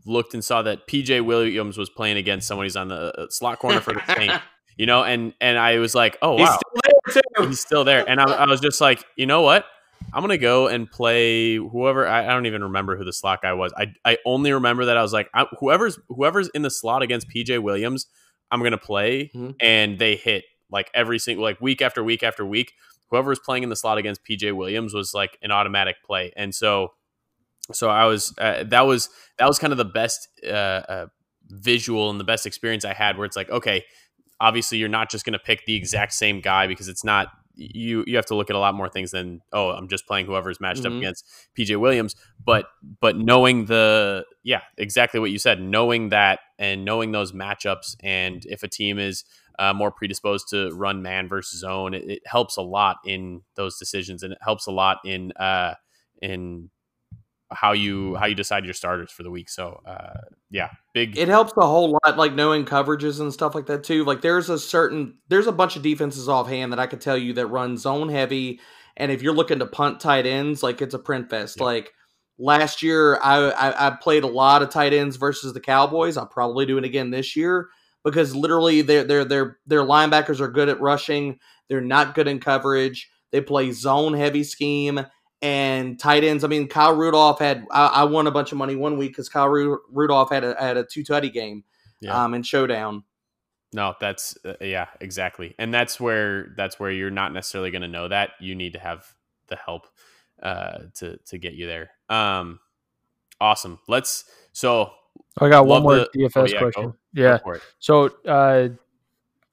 looked and saw that PJ Williams was playing against someone who's on the uh, slot corner for the Saints. you know, and and I was like, oh wow, he's still, he's still there, and I, I, was just like, you know what, I'm gonna go and play whoever. I, I, don't even remember who the slot guy was. I I only remember that I was like, I, whoever's whoever's in the slot against PJ Williams, I'm gonna play, mm-hmm. and they hit like every single like week after week after week. Whoever was playing in the slot against PJ Williams was like an automatic play, and so so I was uh, that was that was kind of the best uh, uh, visual and the best experience I had, where it's like, okay, obviously you're not just going to pick the exact same guy because it's not you you have to look at a lot more things than oh I'm just playing whoever's matched mm-hmm. up against PJ Williams but but knowing the yeah exactly what you said knowing that and knowing those matchups and if a team is uh, more predisposed to run man versus zone it, it, helps a lot in those decisions and it helps a lot in uh in how you how you decide your starters for the week. So uh, yeah, big. It helps a whole lot, like knowing coverages and stuff like that too. Like there's a certain there's a bunch of defenses offhand that I could tell you that run zone heavy, and if you're looking to punt tight ends, like it's a print fest. Yeah. Like last year, I, I I played a lot of tight ends versus the Cowboys. I'll probably do it again this year because literally their their their their linebackers are good at rushing. They're not good in coverage. They play zone heavy scheme and tight ends. I mean, Kyle Rudolph had I, I won a bunch of money one week because Kyle Ru- Rudolph had a had a two tutty game Yeah. um, in showdown. No, that's uh, yeah, exactly, and that's where that's where you're not necessarily going to know that. You need to have the help uh, to to get you there. Um, awesome. Let's so I got one more the- DFS oh, yeah, question. go Yeah. it. So uh,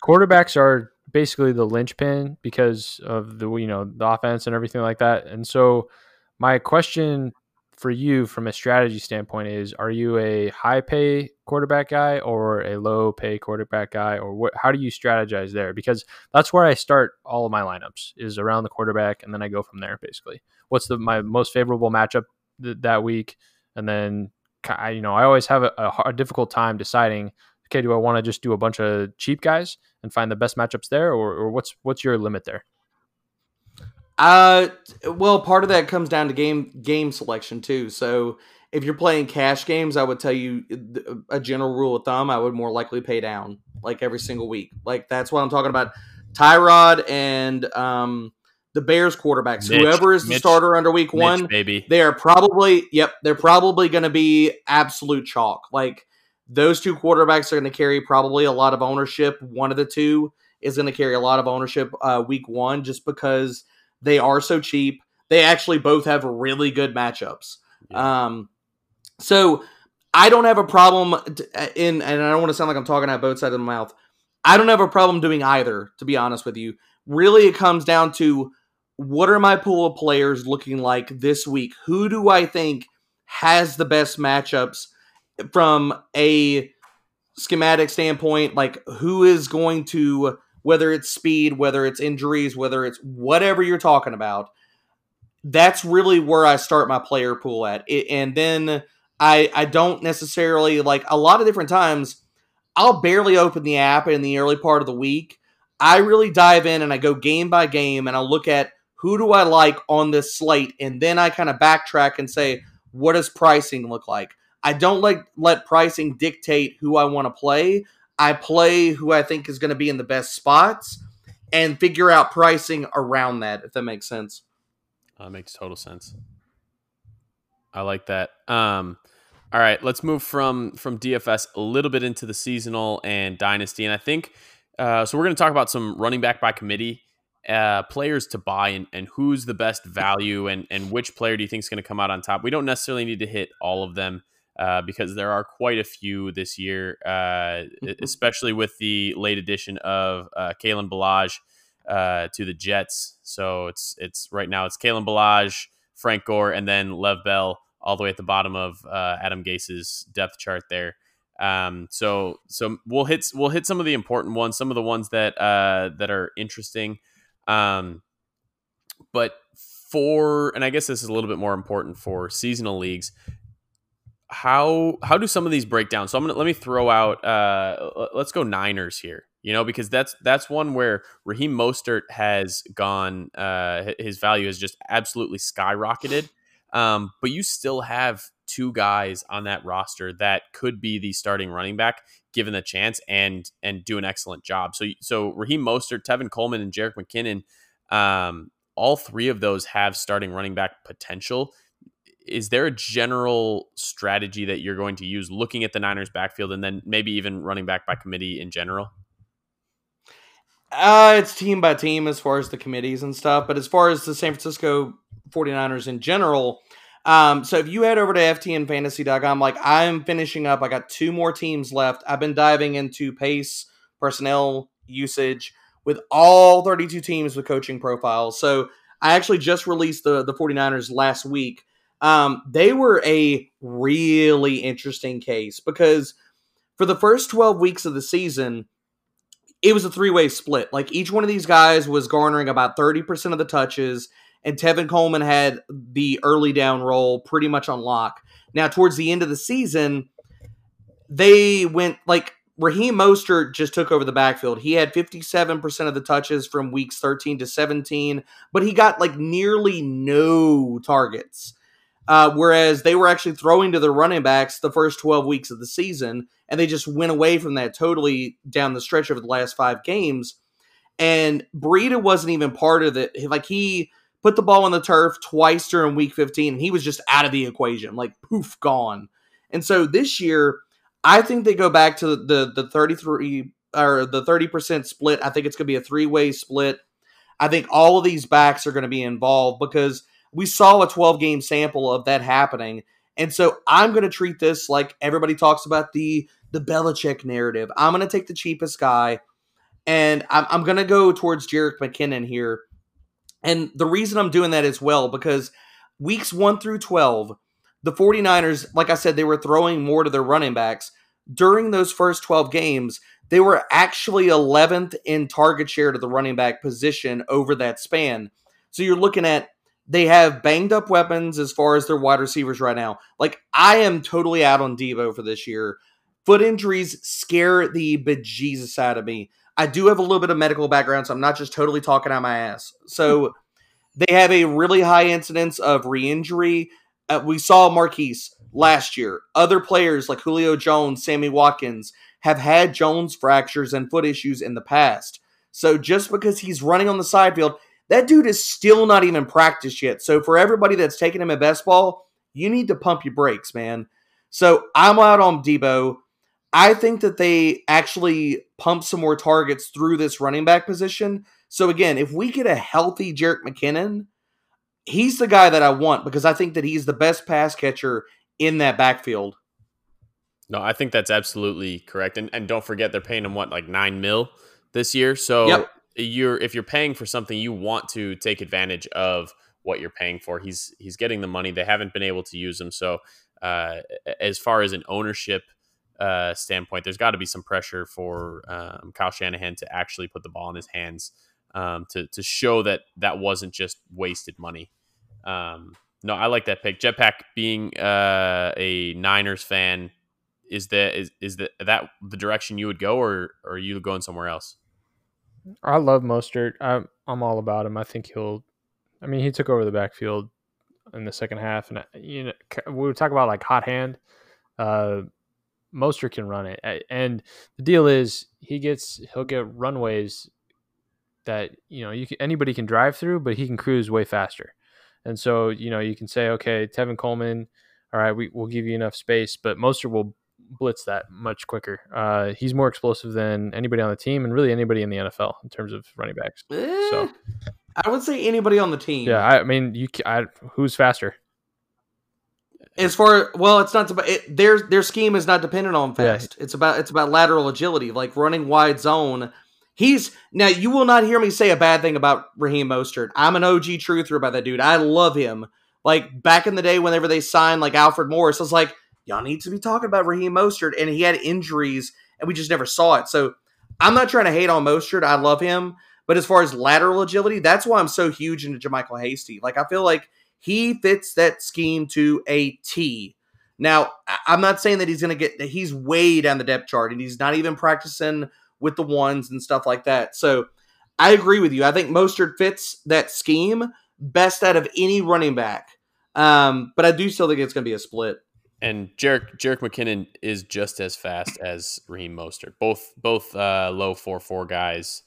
quarterbacks are basically the linchpin because of the you know the offense and everything like that. And so my question for you from a strategy standpoint is: Are you a high pay quarterback guy or a low pay quarterback guy, or what? How do you strategize there? Because that's where I start all of my lineups is around the quarterback, and then I go from there. Basically, what's the my most favorable matchup th- that week, and then I, you know I always have a, a, har- a difficult time deciding okay, do I want to just do a bunch of cheap guys and find the best matchups there, or, or what's what's your limit there? Uh, well, part of that comes down to game game selection too. So if you're playing cash games, I would tell you a general rule of thumb. I would more likely pay down like every single week. Like that's what I'm talking about. Tyrod and um the Bears quarterbacks, Mitch. whoever is the Mitch. starter under week Mitch, one, baby. they are probably yep they're probably going to be absolute chalk like those two quarterbacks are going to carry probably a lot of ownership one of the two is going to carry a lot of ownership uh, week one just because they are so cheap they actually both have really good matchups Yeah. um so i don't have a problem uh, in and i don't want to sound like i'm talking out both sides of the mouth i don't have a problem doing either to be honest with you really it comes down to what are my pool of players looking like this week? Who do I think has the best matchups from a schematic standpoint? Like, who is going to, whether it's speed, whether it's injuries, whether it's whatever you're talking about, that's really where I start my player pool at. It, and then I, I don't necessarily, like, a lot of different times, I'll barely open the app in the early part of the week. I really dive in and I go game by game and I look at who do I like on this slate, and then I kind of backtrack and say, what does pricing look like? I don't like let pricing dictate who I want to play. I play who I think is going to be in the best spots and figure out pricing around that, if that makes sense. That makes total sense. I like that. Um, all right, let's move from from DFS a little bit into the seasonal and dynasty, and I think uh, so. We're going to talk about some running back by committee uh, players to buy and, and who's the best value and and which player do you think is going to come out on top. We don't necessarily need to hit all of them uh, because there are quite a few this year, uh, especially with the late addition of uh, Kalen Ballage uh, to the Jets. So it's it's right now it's Kalen Ballage, Frank Gore, and then Lev Bell all the way at the bottom of uh, Adam Gase's depth chart there. Um, so so we'll hit we'll hit some of the important ones, some of the ones that uh, that are interesting. Um, but for and I guess this is a little bit more important for seasonal leagues. How how do some of these break down? So I'm gonna let me throw out. Uh, let's go Niners here. You know because that's that's one where Raheem Mostert has gone. Uh, his value has just absolutely skyrocketed. Um, but you still have two guys on that roster that could be the starting running back given the chance and and do an excellent job. So so Raheem Mostert, Tevin Coleman, and Jerick McKinnon, um, all three of those have starting running back potential. Is there a general strategy that you're going to use looking at the Niners backfield and then maybe even running back by committee in general? Uh, it's team by team as far as the committees and stuff. But as far as the San Francisco 49ers in general, um, so if you head over to ftnfantasy.com, like I'm finishing up, I got two more teams left. I've been diving into pace, personnel usage with all 32 teams with coaching profiles. So I actually just released the, the 49ers last week. Um, they were a really interesting case because for the first 12 weeks of the season, it was a three way split. Like each one of these guys was garnering about 30% of the touches, and Tevin Coleman had the early down role pretty much on lock. Now, towards the end of the season, they went like Raheem Mostert just took over the backfield. He had 57% of the touches from weeks 13 to 17, but he got like nearly no targets. Uh, whereas they were actually throwing to the running backs the first 12 weeks of the season, and they just went away from that totally down the stretch over the last five games. And Breida wasn't even part of it. Like he put the ball on the turf twice during week 15, and he was just out of the equation, like poof, gone. And so this year, I think they go back to the the 33 or the 30% split. I think it's going to be a three way split. I think all of these backs are going to be involved because we saw a 12 game sample of that happening. And so I'm going to treat this like everybody talks about the the Belichick narrative. I'm going to take the cheapest guy, and I'm, I'm going to go towards Jerick McKinnon here. And the reason I'm doing that as well because weeks 1 through 12, the 49ers, like I said, they were throwing more to their running backs. During those first 12 games, they were actually 11th in target share to the running back position over that span. So you're looking at they have banged up weapons as far as their wide receivers right now. Like I am totally out on Deebo for this year. Foot injuries scare the bejesus out of me. I do have a little bit of medical background, so I'm not just totally talking out my ass. So they have a really high incidence of re-injury. Uh, we saw Marquise last year. Other players like Julio Jones, Sammy Watkins have had Jones fractures and foot issues in the past. So just because he's running on the side field, that dude is still not even practiced yet. So for everybody that's taking him at best ball, you need to pump your brakes, man. So I'm out on Deebo. I think that they actually pump some more targets through this running back position. So again, if we get a healthy Jerick McKinnon, he's the guy that I want because I think that he's the best pass catcher in that backfield. No, I think that's absolutely correct. And and don't forget they're paying him what, like nine mil this year. So yep. you're if you're paying for something, you want to take advantage of what you're paying for. He's he's getting the money. They haven't been able to use him. So uh, as far as an ownership uh, standpoint, there's got to be some pressure for um, Kyle Shanahan to actually put the ball in his hands um, to to show that that wasn't just wasted money. Um, no, I like that pick. Jetpack being uh, a Niners fan, is that is is that that the direction you would go, or, or are you going somewhere else? I love Mostert. I'm I'm all about him. I think he'll. I mean, he took over the backfield in the second half, and you know we talk about like hot hand. Uh, Mostert can run it, and the deal is he gets he'll get runways that you know you can, anybody can drive through, but he can cruise way faster. And so you know you can say, okay, Tevin Coleman, all right, we, we'll give you enough space, but Mostert will blitz that much quicker. Uh, he's more explosive than anybody on the team, and really anybody in the NFL in terms of running backs. Eh, so I would say anybody on the team. Yeah, I mean, you I, who's faster? As far well, it's not about it, their their scheme is not dependent on fast. Yeah. It's about it's about lateral agility, like running wide zone. He's now you will not hear me say a bad thing about Raheem Mostert. I'm an OG truther about that dude. I love him. Like back in the day, whenever they signed like Alfred Morris, I was like, y'all need to be talking about Raheem Mostert, and he had injuries, and we just never saw it. So I'm not trying to hate on Mostert. I love him, but as far as lateral agility, that's why I'm so huge into JaMycal Hasty. Like I feel like he fits that scheme to a T. Now, I'm not saying that he's going to get, that he's way down the depth chart and he's not even practicing with the ones and stuff like that. So I agree with you. I think Mostert fits that scheme best out of any running back. Um, but I do still think it's going to be a split. And Jerick Jerick McKinnon is just as fast as Raheem Mostert. Both both uh, low four four guys.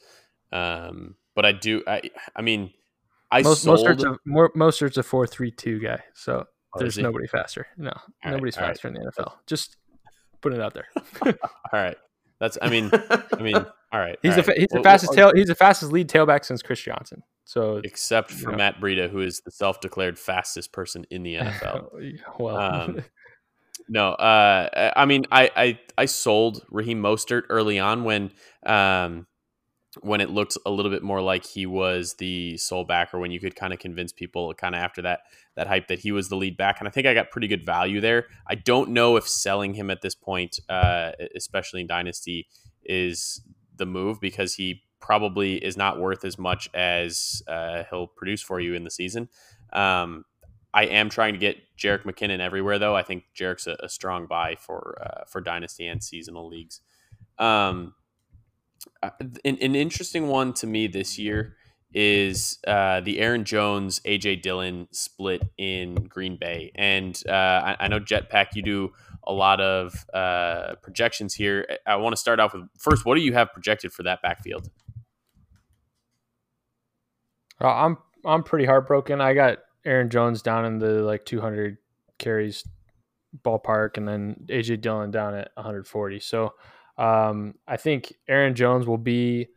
Um, but I do I I mean I most sold... Mostert's a, more, Mostert's a four three two guy, so oh, there's nobody faster. No, all nobody's right, faster right. in the NFL. Just putting it out there. all right, that's. I mean, I mean, all right. He's all the right. he's the fastest tail. He's the fastest lead tailback since Chris Johnson. So except for know. Matt Breida, who is the self declared fastest person in the NFL. well. Um, no, uh, I mean, I, I I sold Raheem Mostert early on when um, when it looked a little bit more like he was the sole backer when you could kind of convince people kind of after that that hype that he was the lead back and i think i got pretty good value there. I don't know if selling him at this point uh, especially in dynasty is the move because he probably is not worth as much as uh, he'll produce for you in the season. Um, i am trying to get jerick mckinnon everywhere though. I think jerick's a, a strong buy for uh, for dynasty and seasonal leagues. Um, uh, an, an interesting one to me this year is uh, the Aaron Jones AJ Dillon split in Green Bay, and uh, I, I, know Jetpack, you do a lot of uh, projections here. I want to start off with first, what do you have projected for that backfield? I'm I'm pretty heartbroken. I got Aaron Jones down in the like 200 carries ballpark, and then AJ Dillon down at 140. So um, I think Aaron Jones will be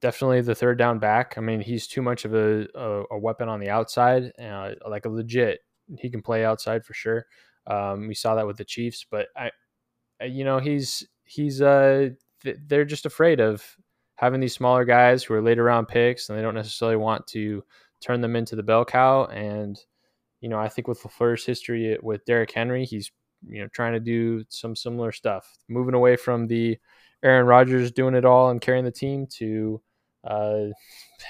definitely the third down back. I mean, he's too much of a, a, a weapon on the outside, uh, like a legit. He can play outside for sure. Um, we saw that with the Chiefs, but I, you know, he's he's uh, they're just afraid of having these smaller guys who are later round picks, and they don't necessarily want to turn them into the bell cow. And you know, I think with LaFleur's history with Derrick Henry, he's you know trying to do some similar stuff, moving away from the Aaron Rodgers doing it all and carrying the team to uh,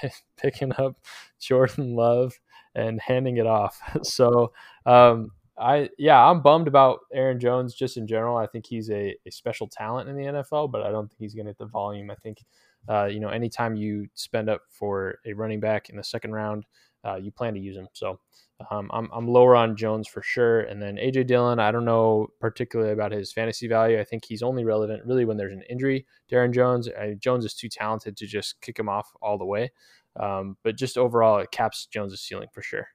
picking up Jordan Love and handing it off. so um, I yeah, I'm bummed about Aaron Jones just in general. I think he's a, a special talent in the NFL, but I don't think he's going to get the volume. I think uh, you know anytime you spend up for a running back in the second round, uh, you plan to use him. So um, I'm, I'm lower on Jones for sure. And then AJ Dillon, I don't know particularly about his fantasy value. I think he's only relevant really when there's an injury. Darren Jones, uh, Jones is too talented to just kick him off all the way. Um, but just overall, it caps Jones's ceiling for sure.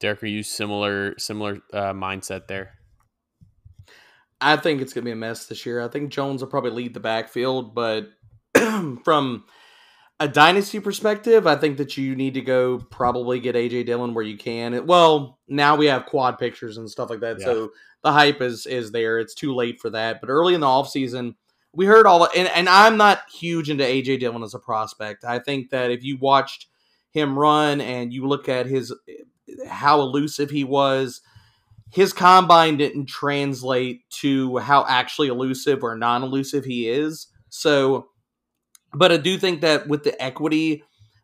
Derek, are you similar similar uh, mindset there? I think it's gonna be a mess this year. I think Jones will probably lead the backfield, but from a dynasty perspective, I think that you need to go probably get AJ Dillon where you can. Well, now we have quad pictures and stuff like that, yeah. so the hype is is there. It's too late for that. But early in the offseason, we heard all and, and I'm not huge into AJ Dillon as a prospect. I think that if you watched him run and you look at his how elusive he was, his combine didn't translate to how actually elusive or non-elusive he is. So but I do think that with the equity,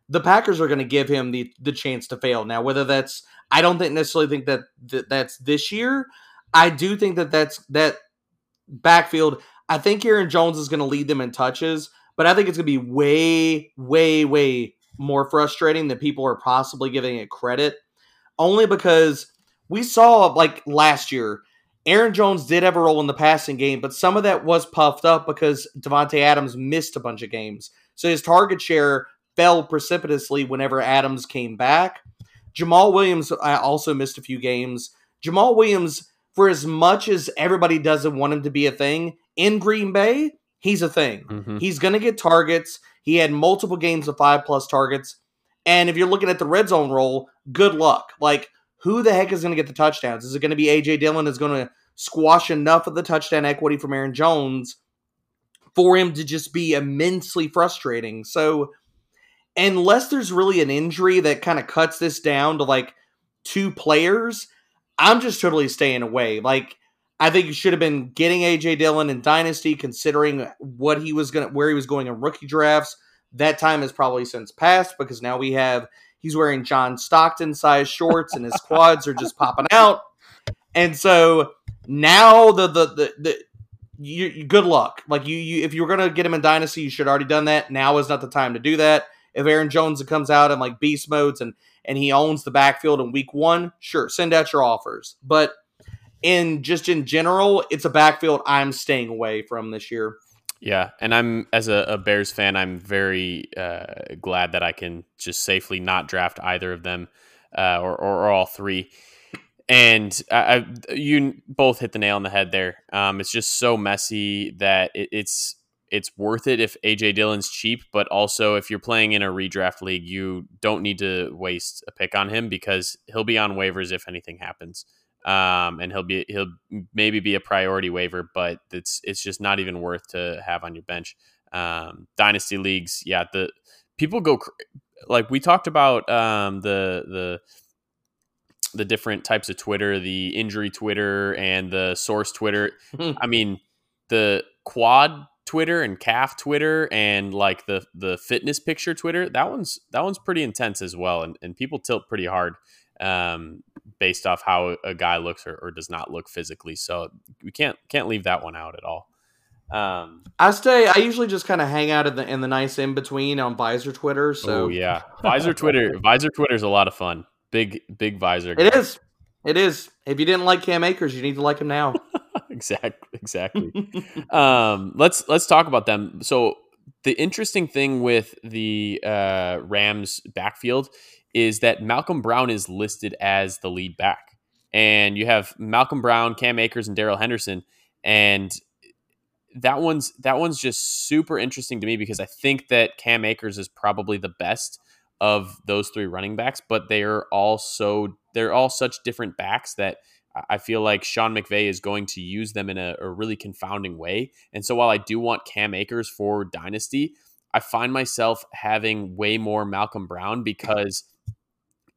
the Packers are going to give him the the chance to fail. Now, whether that's I don't think necessarily think that, that that's this year. I do think that that's that backfield. I think Aaron Jones is going to lead them in touches, but I think it's going to be way, way, way more frustrating than people are possibly giving it credit. Only because we saw like last year, Aaron Jones did have a role in the passing game, but some of that was puffed up because Davante Adams missed a bunch of games. So his target share fell precipitously whenever Adams came back. Jamaal Williams also missed a few games. Jamaal Williams, for as much as everybody doesn't want him to be a thing, in Green Bay, he's a thing. Mm-hmm. He's going to get targets. He had multiple games of five plus targets. And if you're looking at the red zone role, good luck. Like, who the heck is going to get the touchdowns? Is it going to be AJ Dillon is going to squash enough of the touchdown equity from Aaron Jones for him to just be immensely frustrating? So, unless there's really an injury that kind of cuts this down to like two players, I'm just totally staying away. Like, I think you should have been getting AJ Dillon in Dynasty, considering what he was going, where he was going in rookie drafts. That time has probably since passed because now we have He's wearing John Stockton size shorts and his quads are just popping out. And so now the the the, the you, you, good luck. Like you, you, if you were gonna get him in dynasty, you should already done that. Now is not the time to do that. If Aaron Jones comes out in like beast modes and and he owns the backfield in week one, sure, send out your offers. But in just in general, it's a backfield I'm staying away from this year. Yeah, and I'm as a, a Bears fan, I'm very uh, glad that I can just safely not draft either of them uh, or, or, or all three. And I, I, you both hit the nail on the head there. Um, it's just so messy that it, it's it's worth it if AJ Dillon's cheap, but also if you're playing in a redraft league, you don't need to waste a pick on him because he'll be on waivers if anything happens um, and he'll be he'll maybe be a priority waiver, but it's it's just not even worth to have on your bench. Um, dynasty leagues, yeah, the people go cr- like we talked about um, the the the different types of Twitter, the injury Twitter and the source Twitter. I mean, the quad Twitter and calf Twitter and like the the fitness picture Twitter, that one's that one's pretty intense as well, and, and people tilt pretty hard um, based off how a guy looks or, or, does not look physically. So we can't can't leave that one out at all. Um, I stay. I usually just kind of hang out in the in the nice in between on Visor Twitter. So oh, yeah, Visor Twitter. Visor Twitter is a lot of fun. Big big Visor. Guy. It is. It is. If you didn't like Cam Akers, you need to like him now. exactly. Exactly. um, let's let's talk about them. So the interesting thing with the uh, Rams backfield is that Malcolm Brown is listed as the lead back. And you have Malcolm Brown, Cam Akers, and Darrell Henderson. And that one's that one's just super interesting to me because I think that Cam Akers is probably the best of those three running backs, but they are all so they're all such different backs that I feel like Sean McVay is going to use them in a, a, really confounding way. And so while I do want Cam Akers for Dynasty, I find myself having way more Malcolm Brown because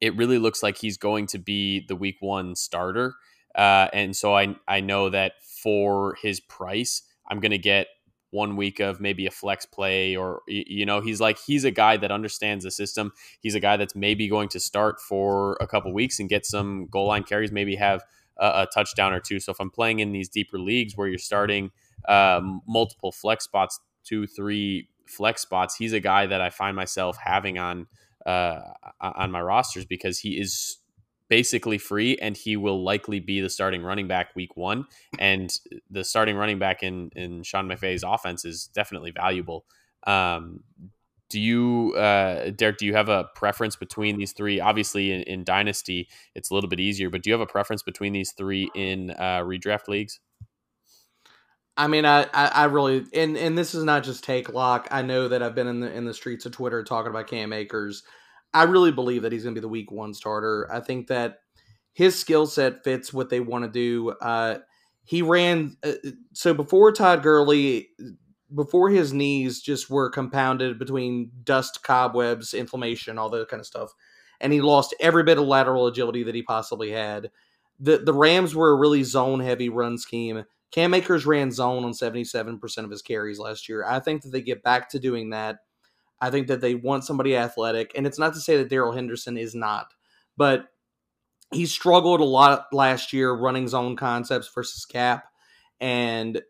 it really looks like he's going to be the week one starter. Uh, and so I, I know that for his price, I'm going to get one week of maybe a flex play or you know he's like he's a guy that understands the system he's a guy that's maybe going to start for a couple weeks and get some goal line carries maybe have a, a, touchdown or two so if i'm playing in these deeper leagues where you're starting um, multiple flex spots two three flex spots he's a guy that i find myself having on uh, on my rosters because he is basically free and he will likely be the starting running back week one. And the starting running back in, in Sean McVay's offense is definitely valuable. Um, do you, uh, Derek, do you have a preference between these three? Obviously, in, in, Dynasty, it's a little bit easier, but do you have a preference between these three in uh, redraft leagues? I mean, I, I, I, really, and and this is not just take lock. I know that I've been in the in the streets of Twitter talking about Cam Akers. I really believe that he's going to be the week one starter. I think that his skill set fits what they want to do. Uh, he ran uh, so before Todd Gurley, before his knees just were compounded between dust, cobwebs, inflammation, all that kind of stuff, and he lost every bit of lateral agility that he possibly had. the The Rams were a really zone heavy run scheme Cam Akers ran zone on 77% of his carries last year. I think that they get back to doing that. I think that they want somebody athletic. And it's not to say that Darrell Henderson is not, but he struggled a lot last year running zone concepts versus gap. And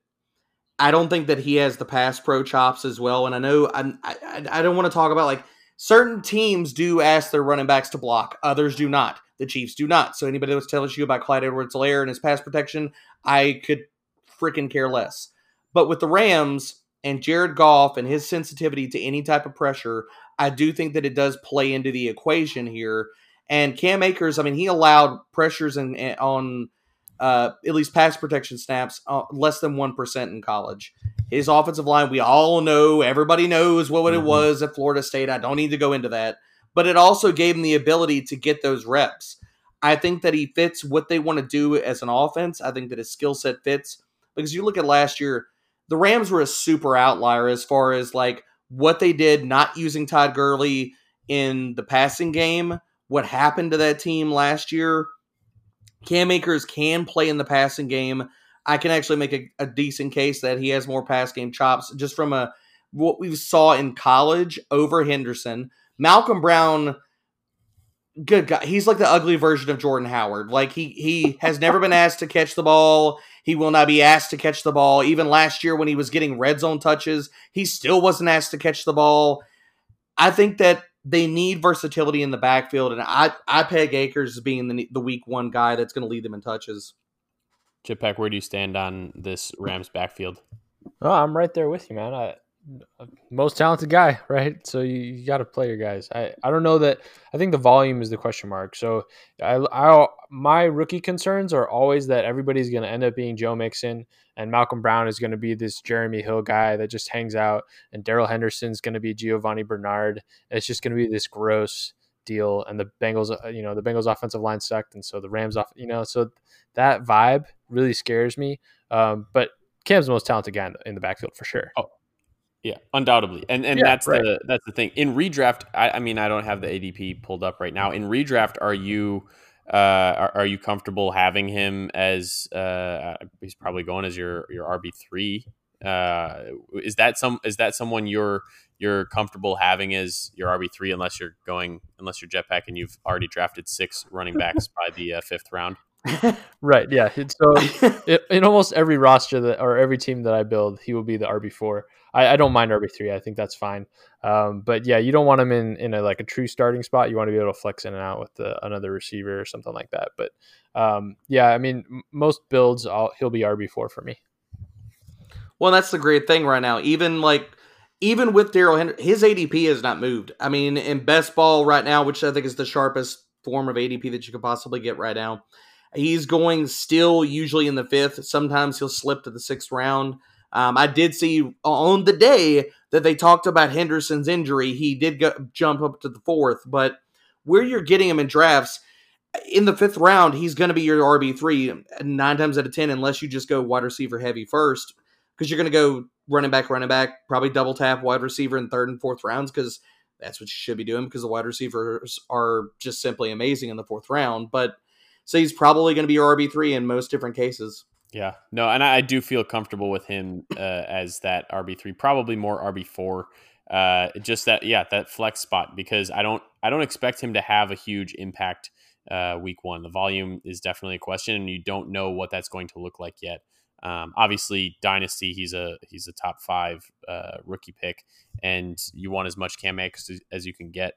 I don't think that he has the pass pro chops as well. And I know I'm, I, I don't want to talk about like certain teams do ask their running backs to block, others do not. The Chiefs do not. So anybody that's telling you about Clyde Edwards-Helaire and his pass protection, I could freaking care less. But with the Rams and Jared Goff and his sensitivity to any type of pressure, I do think that it does play into the equation here. And Cam Akers, I mean, he allowed pressures in on uh, at least pass protection snaps uh, less than 1% in college. His offensive line, we all know, everybody knows what, what mm-hmm. it was at Florida State. I don't need to go into that. But it also gave him the ability to get those reps. I think that he fits what they want to do as an offense. I think that his skill set fits because you look at last year, the Rams were a super outlier as far as like what they did not using Todd Gurley in the passing game. What happened to that team last year? Cam Akers can play in the passing game. I can actually make a, a decent case that he has more pass game chops just from a what we saw in college over Henderson. Malcolm Brown good guy. He's like the ugly version of Jordan Howard. Like he he has never been asked to catch the ball. He will not be asked to catch the ball. Even last year when he was getting red zone touches, he still wasn't asked to catch the ball. I think that they need versatility in the backfield, and I I peg Akers as being the the week one guy that's going to lead them in touches. Jetpack, where do you stand on this Rams backfield? Oh, I'm right there with you, man. I most talented guy, right? So you, you got to play your guys. I, I don't know that. I think the volume is the question mark. So I, I my rookie concerns are always that everybody's going to end up being Joe Mixon and Malcolm Brown is going to be this Jeremy Hill guy that just hangs out, and Darrell Henderson's going to be Giovani Bernard. It's just going to be this gross deal. And the Bengals, uh, you know, the Bengals offensive line sucked, and so the Rams off, you know, so that vibe really scares me. Um, but Cam's the most talented guy in the, in the backfield for sure. Oh, yeah, undoubtedly, and and yeah, that's right. the that's the thing. In redraft, I, I, mean, I don't have the ADP pulled up right now. In redraft, are you uh, are, are you comfortable having him as uh, he's probably going as your your RB three? Uh, is that some is that someone you're you're comfortable having as your RB three unless you're going unless you're jetpack and you've already drafted six running backs by the uh, fifth round? right. Yeah. So it, in almost every roster that or every team that I build, he will be the RB four. I, I, don't mind RB three. I think that's fine. Um, but yeah, you don't want him in in a like a true starting spot. You want to be able to flex in and out with the, another receiver or something like that. But um, yeah, I mean, most builds, I'll, he'll be RB four for me. Well, that's the great thing right now. Even like even with Darrell Henderson, his ADP has not moved. I mean, in best ball right now, which I think is the sharpest form of ADP that you could possibly get right now, he's going still usually in the fifth. Sometimes he'll slip to the sixth round. Um, I did see on the day that they talked about Henderson's injury, he did go, jump up to the fourth. But where you're getting him in drafts, in the fifth round, he's going to be your RB three nine times out of ten, unless you just go wide receiver heavy first, because you're going to go running back, running back, probably double tap wide receiver in third and fourth rounds because that's what you should be doing because the wide receivers are just simply amazing in the fourth round. But so he's probably going to be your RB three in most different cases. Yeah, no, and I, do feel comfortable with him uh, as that RB three, probably more RB four. Uh, just that, yeah, that flex spot because I don't, I don't expect him to have a huge impact uh, week one. The volume is definitely a question, and you don't know what that's going to look like yet. Um, obviously, dynasty, he's a he's a top five uh, rookie pick, and you want as much Cam Akers as, as you can get.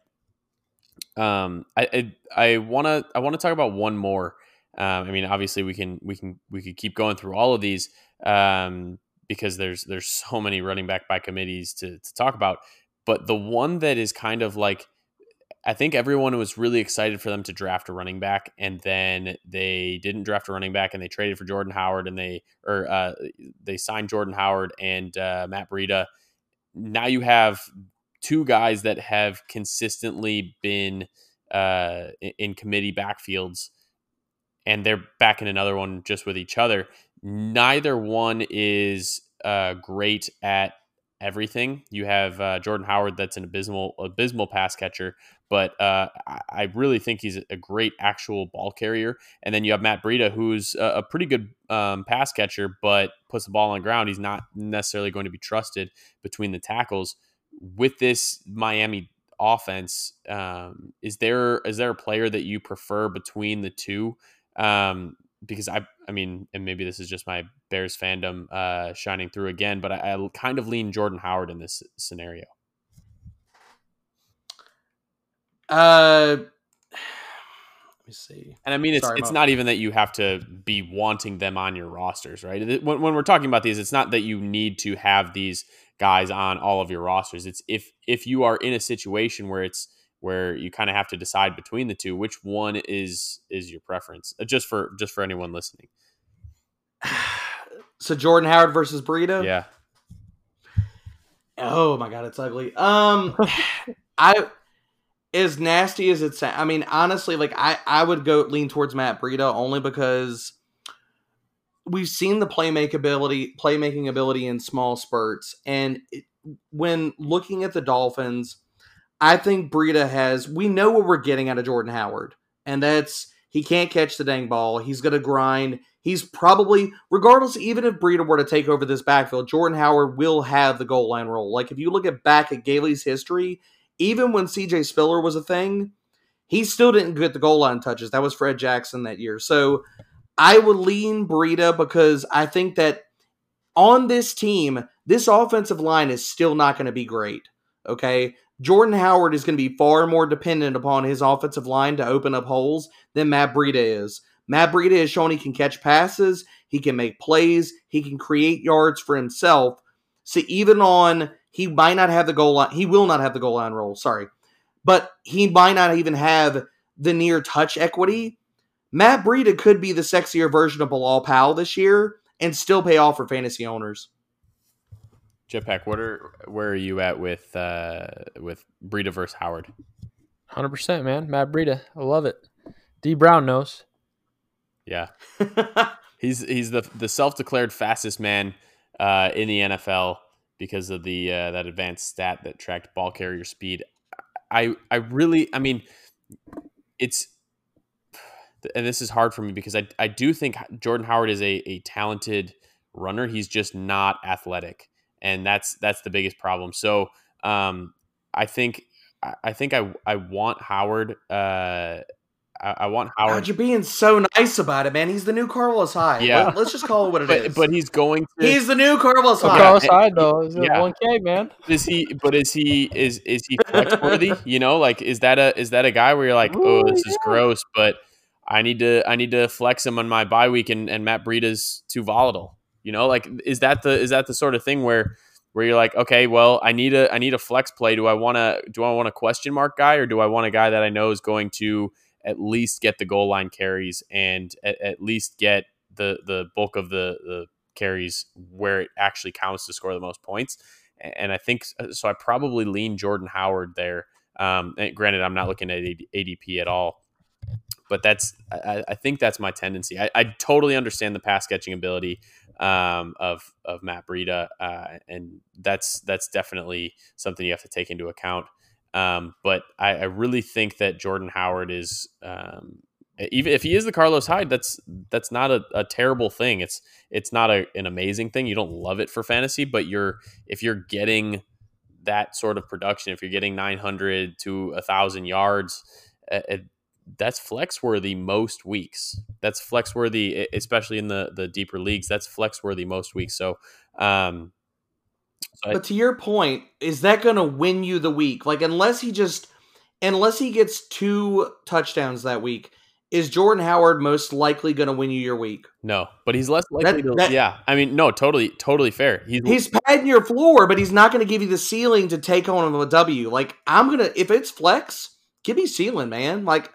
Um, I I want to I want to talk about one more um, I mean, obviously we can we can we could keep going through all of these um, because there's there's so many running back by committees to to talk about. But the one that is kind of like I think everyone was really excited for them to draft a running back, and then they didn't draft a running back, and they traded for Jordan Howard, and they or uh, they signed Jordan Howard and uh, Matt Breida. Now you have two guys that have consistently been uh, in committee backfields and they're back in another one just with each other. Neither one is uh, great at everything. You have uh, Jordan Howard, that's an abysmal abysmal pass catcher, but uh, I really think he's a great actual ball carrier. And then you have Matt Breida, who's a, pretty good um, pass catcher, but puts the ball on the ground. He's not necessarily going to be trusted between the tackles. With this Miami offense, um, is there is there a player that you prefer between the two? Um, because I, I mean, and maybe this is just my Bears fandom uh, shining through again, but I, I kind of lean Jordan Howard in this scenario. Uh, let me see. And I mean, it's Sorry, it's not even that you have to be wanting them on your rosters, right? When, when we're talking about these, it's not that you need to have these guys on all of your rosters. It's if if you are in a situation where it's where you kind of have to decide between the two which one is is your preference uh, just for just for anyone listening. So jordan howard versus breida yeah. Oh my god it's ugly. Um i as nasty as it's i mean honestly like i i would go lean towards matt breida only because we've seen the playmaking ability playmaking ability in small spurts and it, when looking at the dolphins I think Breida has. We know what we're getting out of Jordan Howard, and that's he can't catch the dang ball. He's going to grind. He's probably, regardless, even if Breida were to take over this backfield, Jordan Howard will have the goal line role. Like if you look at back at Gailey's history, even when CJ Spiller was a thing, he still didn't get the goal line touches. That was Fred Jackson that year. So I would lean Breida because I think that on this team, this offensive line is still not going to be great. Okay. Jordan Howard is going to be far more dependent upon his offensive line to open up holes than Matt Breida is. Matt Breida has shown he can catch passes, he can make plays, he can create yards for himself. So even on he might not have the goal line, he will not have the goal line role, sorry. But he might not even have the near touch equity. Matt Breida could be the sexier version of Bilal Powell this year and still pay off for fantasy owners. Jetpack, what are where are you at with uh with Breida versus Howard? Hundred percent, man. Matt Breida, I love it. D Brown knows. Yeah, he's he's the the self declared fastest man uh, in the NFL because of the uh, that advanced stat that tracked ball carrier speed. I I really I mean it's and this is hard for me because I I do think Jordan Howard is a a talented runner. He's just not athletic and that's that's the biggest problem. So um, I think I think I I want Howard. Uh, I, I want Howard. God, you're being so nice about it, man. He's the new Carlos Hyde. Yeah, Let, us just call it what it but, is. but, he's going. To, he's the new Carlos Hyde. Carlos Hyde, though, is yeah. one K, man. Is he? But is he? Is is he flex worthy? you know, like is that a is that a guy where you're like, Ooh, oh, this yeah. is gross, but I need to I need to flex him on my bye week, and and Matt Breida's too volatile. You know, like is that the is that the sort of thing where where you're like, okay, well, I need a I need a flex play. Do I want to do I want a question mark guy or do I want a guy that I know is going to at least get the goal line carries and at, at least get the the bulk of the the carries where it actually counts to score the most points. And I think so. I probably lean Jordan Howard there. Um, granted, I'm not looking at ADP at all, but that's I, I think that's my tendency. I, I, totally understand the pass catching ability um, of of Matt Breida, uh, and that's that's definitely something you have to take into account. Um, but I, I, really think that Jordan Howard is um, even if he is the Carlos Hyde, that's that's not a, a terrible thing. It's it's not a, an amazing thing. You don't love it for fantasy, but you're if you're getting that sort of production, if you're getting 900 to a thousand yards, uh, that's flex worthy most weeks. That's flex worthy, especially in the the deeper leagues. That's flex worthy most weeks. So, um, so but I, to your point, is that going to win you the week? Like, unless he just unless he gets two touchdowns that week is Jordan Howard most likely going to win you your week? No, but he's less likely that, to. That, yeah, I mean, no, totally, totally fair. He's, he's padding your floor, but he's not going to give you the ceiling to take on a W. Like I'm gonna, if it's flex, give me ceiling, man. Like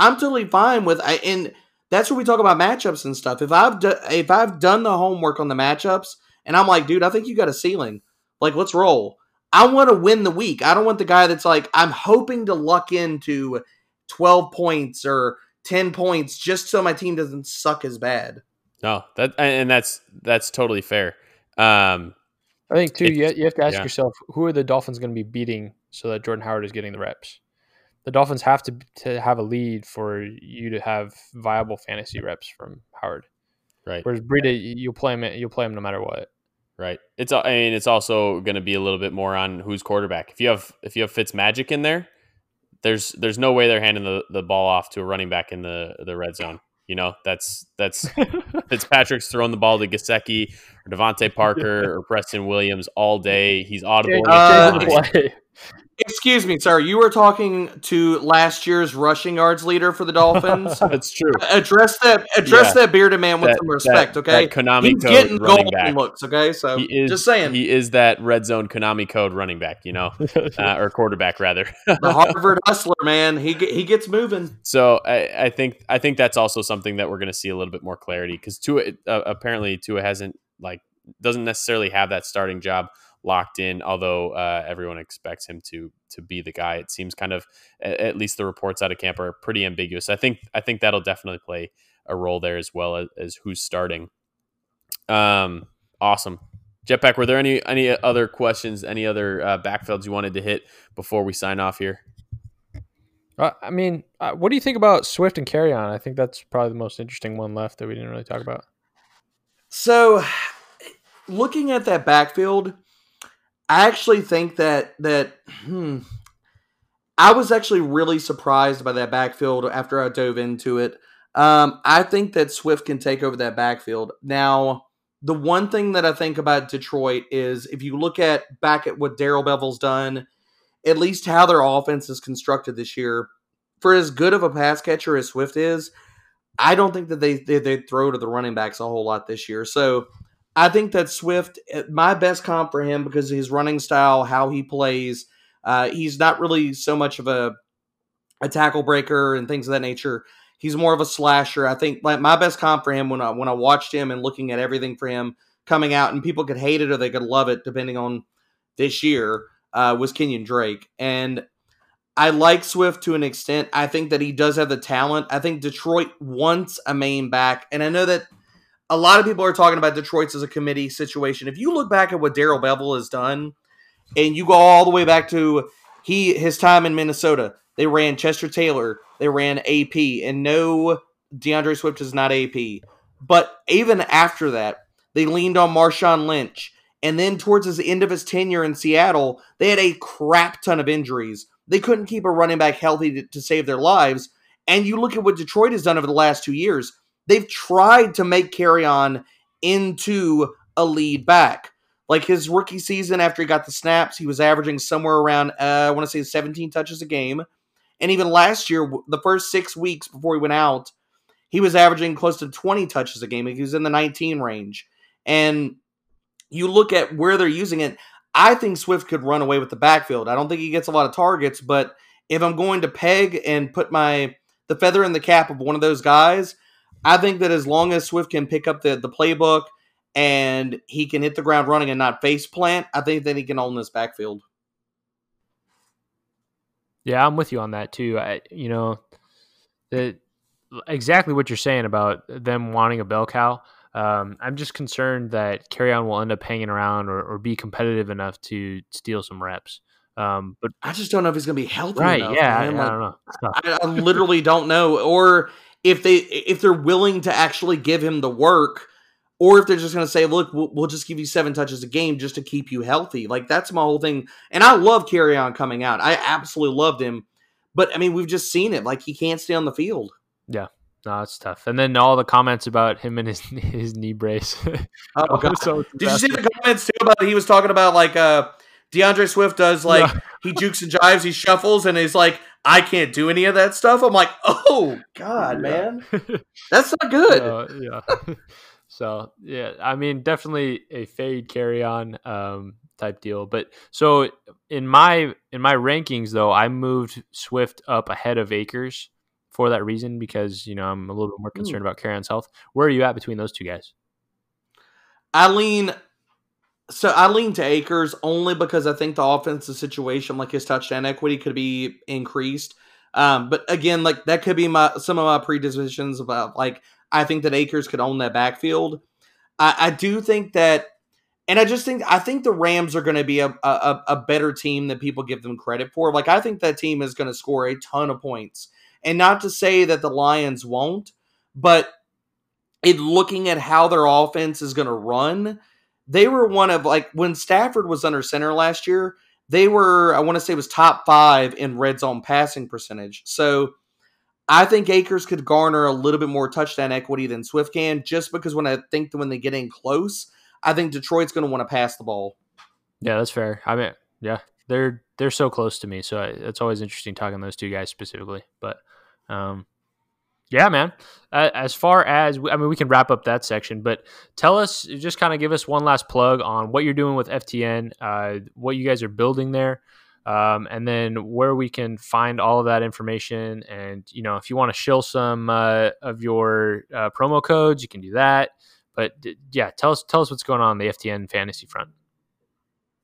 I'm totally fine with. I and that's where we talk about matchups and stuff. If I've do, if I've done the homework on the matchups, and I'm like, dude, I think you got a ceiling. Like, let's roll. I want to win the week. I don't want the guy that's like, I'm hoping to luck into 12 points or 10 points just so my team doesn't suck as bad. No, that and that's that's totally fair. Um, I think too, you, you have to ask yeah. yourself who are the Dolphins going to be beating so that Jordan Howard is getting the reps. The Dolphins have to to have a lead for you to have viable fantasy reps from Howard. Right. Whereas Breida, you'll play him. You'll play him no matter what. Right. It's. I mean, it's also going to be a little bit more on who's quarterback. If you have if you have Fitz Magic in there, there's there's no way they're handing the, the ball off to a running back in the the red zone. You know, that's that's Fitzpatrick's throwing the ball to Gesicki or DeVante Parker or Preston Williams all day. He's audible. Uh, Excuse me, sir. You were talking to last year's rushing yards leader for the Dolphins. That's true. Address that. Address yeah. that bearded man with that, some respect. That, okay, that Konami He's code getting golden back. looks. Okay, so he is, just saying he is that red zone Konami code running back. You know, uh, or quarterback rather. the Harvard hustler, man. He he gets moving. So I, I think I think that's also something that we're going to see a little bit more clarity because Tua uh, apparently Tua hasn't like doesn't necessarily have that starting job locked in. Although uh, everyone expects him to to be the guy, it seems kind of at least the reports out of camp are pretty ambiguous. I think I think that'll definitely play a role there as well as, as who's starting. Um, awesome. Jetpack, were there any any other questions, any other uh, backfields you wanted to hit before we sign off here? Uh, I mean, uh, what do you think about Swift and Kerryon? I think that's probably the most interesting one left that we didn't really talk about. So, looking at that backfield, I actually think that that hmm, I was actually really surprised by that backfield after I dove into it. Um, I think that Swift can take over that backfield. Now, the one thing that I think about Detroit is if you look at back at what Darrell Bevell's done, at least how their offense is constructed this year, for as good of a pass catcher as Swift is, I don't think that they they, they throw to the running backs a whole lot this year. So I think that Swift, eh, my best comp for him because his running style, how he plays, uh, he's not really so much of a a tackle breaker and things of that nature. He's more of a slasher. I think like my best comp for him when I when I watched him and looking at everything for him coming out, and people could hate it or they could love it depending on this year, uh, was Kenyan Drake. And I like Swift to an extent. I think that he does have the talent. I think Detroit wants a main back, and I know that a lot of people are talking about Detroit's as a committee situation. If you look back at what Darrell Bevell has done, and you go all the way back to he his time in Minnesota, they ran Chester Taylor, they ran AP, and no D'Andre Swift is not AP. But even after that, they leaned on Marshawn Lynch. And then towards the end of his tenure in Seattle, they had a crap ton of injuries. They couldn't keep a running back healthy to, to save their lives. And you look at what Detroit has done over the last two years they've tried to make Kerryon into a lead back. Like his rookie season, after he got the snaps, he was averaging somewhere around, uh, I want to say 17 touches a game. And even last year, the first six weeks before he went out, he was averaging close to 20 touches a game. He was in the 19 range. And you look at where they're using it, I think Swift could run away with the backfield. I don't think he gets a lot of targets, but if I'm going to peg and put my the feather in the cap of one of those guys, I think that as long as Swift can pick up the the playbook and he can hit the ground running and not face plant, I think that he can own this backfield. Yeah, I'm with you on that too. I, you know, the exactly what you're saying about them wanting a bell cow. Um, I'm just concerned that Kerryon will end up hanging around or, or be competitive enough to steal some reps. Um, but I just don't know if he's going to be healthy. right, enough, yeah, I. I don't know. I, I literally don't know, or if they if they're willing to actually give him the work, or if they're just going to say, "Look, we'll, we'll just give you seven touches a game just to keep you healthy." Like that's my whole thing. And I love Kerryon coming out. I absolutely loved him, but I mean, we've just seen it. Like he can't stay on the field. Yeah. No, it's tough. And then all the comments about him and his his knee brace. Oh god! So Did you see the comments too about he was talking about like uh D'Andre Swift does like Yeah. he jukes and jives, he shuffles, and he's like, I can't do any of that stuff. I'm like, oh god, man, that's not good. Uh, yeah. so yeah, I mean, definitely a fade Kerryon um, type deal. But so in my in my rankings though, I moved Swift up ahead of Akers for that reason because you know I'm a little bit more concerned about Kerryon's health. Where are you at between those two guys? I lean so I lean to Akers only because I think the offensive situation, like his touchdown equity, could be increased. Um, but again, like that could be my some of my predispositions about like I think that Akers could own that backfield. I, I do think that, and I just think I think the Rams are going to be a, a a better team than people give them credit for. Like I think that team is going to score a ton of points, and not to say that the Lions won't, but in looking at how their offense is going to run, they were one of like when Stafford was under center last year, they were I want to say was top 5 in red zone passing percentage. So I think Akers could garner a little bit more touchdown equity than Swift can just because when I think that when they get in close, I think Detroit's going to want to pass the ball. Yeah, that's fair. I mean, yeah, they're they're so close to me, so I, it's always interesting talking to those two guys specifically. But um, yeah, man. Uh, as far as I mean, we can wrap up that section, but tell us, just kind of give us one last plug on what you're doing with FTN, uh, what you guys are building there, um, and then where we can find all of that information. And you know, if you want to shill some uh, of your uh, promo codes, you can do that. But yeah, tell us tell us what's going on, on the FTN fantasy front.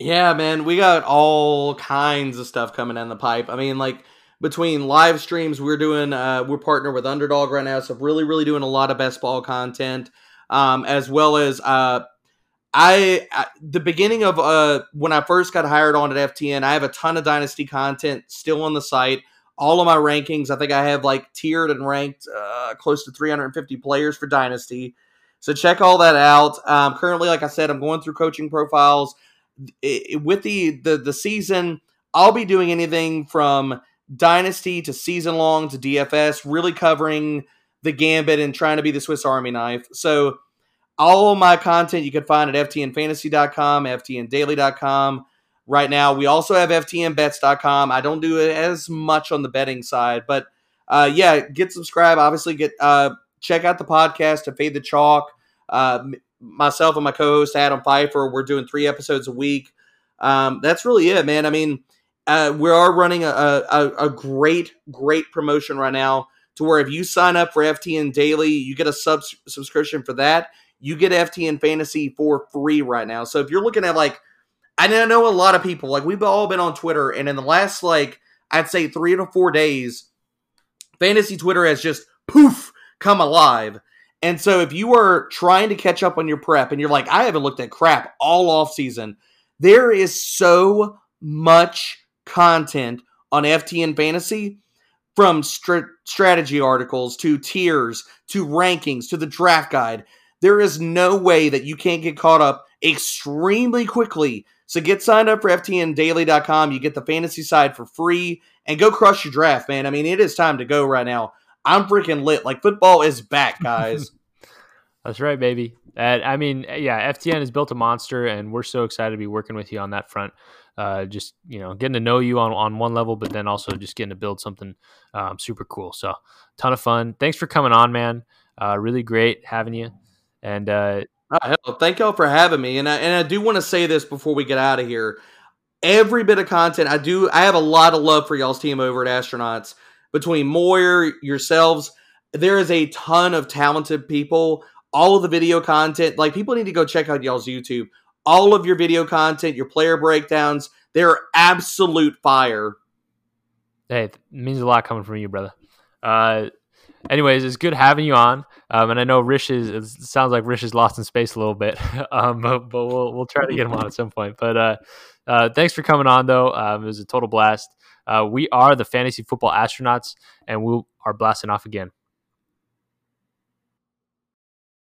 Yeah, man, we got all kinds of stuff coming down the pipe. I mean, like between live streams, we're doing, uh, we're partnered with Underdog right now, so really, really doing a lot of best ball content, um, as well as, uh, I, I the beginning of uh when I first got hired on at FTN, I have a ton of dynasty content still on the site. All of my rankings, I think I have like tiered and ranked uh, close to 350 players for dynasty. So check all that out. Um, currently, like I said, I'm going through coaching profiles it, with the, the the season, I'll be doing anything from dynasty to season long to DFS, really covering the gambit and trying to be the Swiss Army knife. So all my content you can find at ftnfantasy.com, ftndaily.com. Right now, we also have ftnbets.com. I don't do it as much on the betting side, but uh, yeah, get subscribed. Obviously, get uh, check out the podcast to fade the chalk. Uh, myself and my co-host Adam Pfeiffer, we're doing three episodes a week. Um, that's really it, man. I mean, uh, we are running a, a, a great, great promotion right now to where if you sign up for FTN Daily, you get a sub subscription for that. You get FTN Fantasy for free right now. So if you're looking at like, I know a lot of people, like we've all been on Twitter, and in the last like I'd say three to four days, fantasy Twitter has just poof come alive. And so if you are trying to catch up on your prep and you're like, I haven't looked at crap all off season, there is so much content on FTN Fantasy from str- strategy articles to tiers to rankings to the draft guide. There is no way that you can't get caught up extremely quickly. So get signed up for FTNDaily.com. You get the fantasy side for free and go crush your draft, man. I mean, it is time to go right now. I'm freaking lit. Like football is back, guys. That's right, baby. Uh, I mean, yeah, FTN has built a monster, and we're so excited to be working with you on that front. Uh, just you know, getting to know you on on one level, but then also just getting to build something um, super cool. So, ton of fun. Thanks for coming on, man. Uh, really great having you. And uh, Oh, hell, thank y'all for having me. And I, and I do want to say this before we get out of here. Every bit of content I do, I have a lot of love for y'all's team over at Astronauts. Between Moyer, yourselves, there is a ton of talented people. All of the video content, like people need to go check out y'all's YouTube. All of your video content, your player breakdowns, they're absolute fire. Hey, it means a lot coming from you, brother. Uh, anyways, it's good having you on. Um, and I know Rish is. It sounds like Rish is lost in space a little bit, um, but, but we'll we'll try to get him on at some point. But uh, uh, thanks for coming on, though. Um, it was a total blast. Uh, we are the fantasy football astronauts, and we are blasting off again.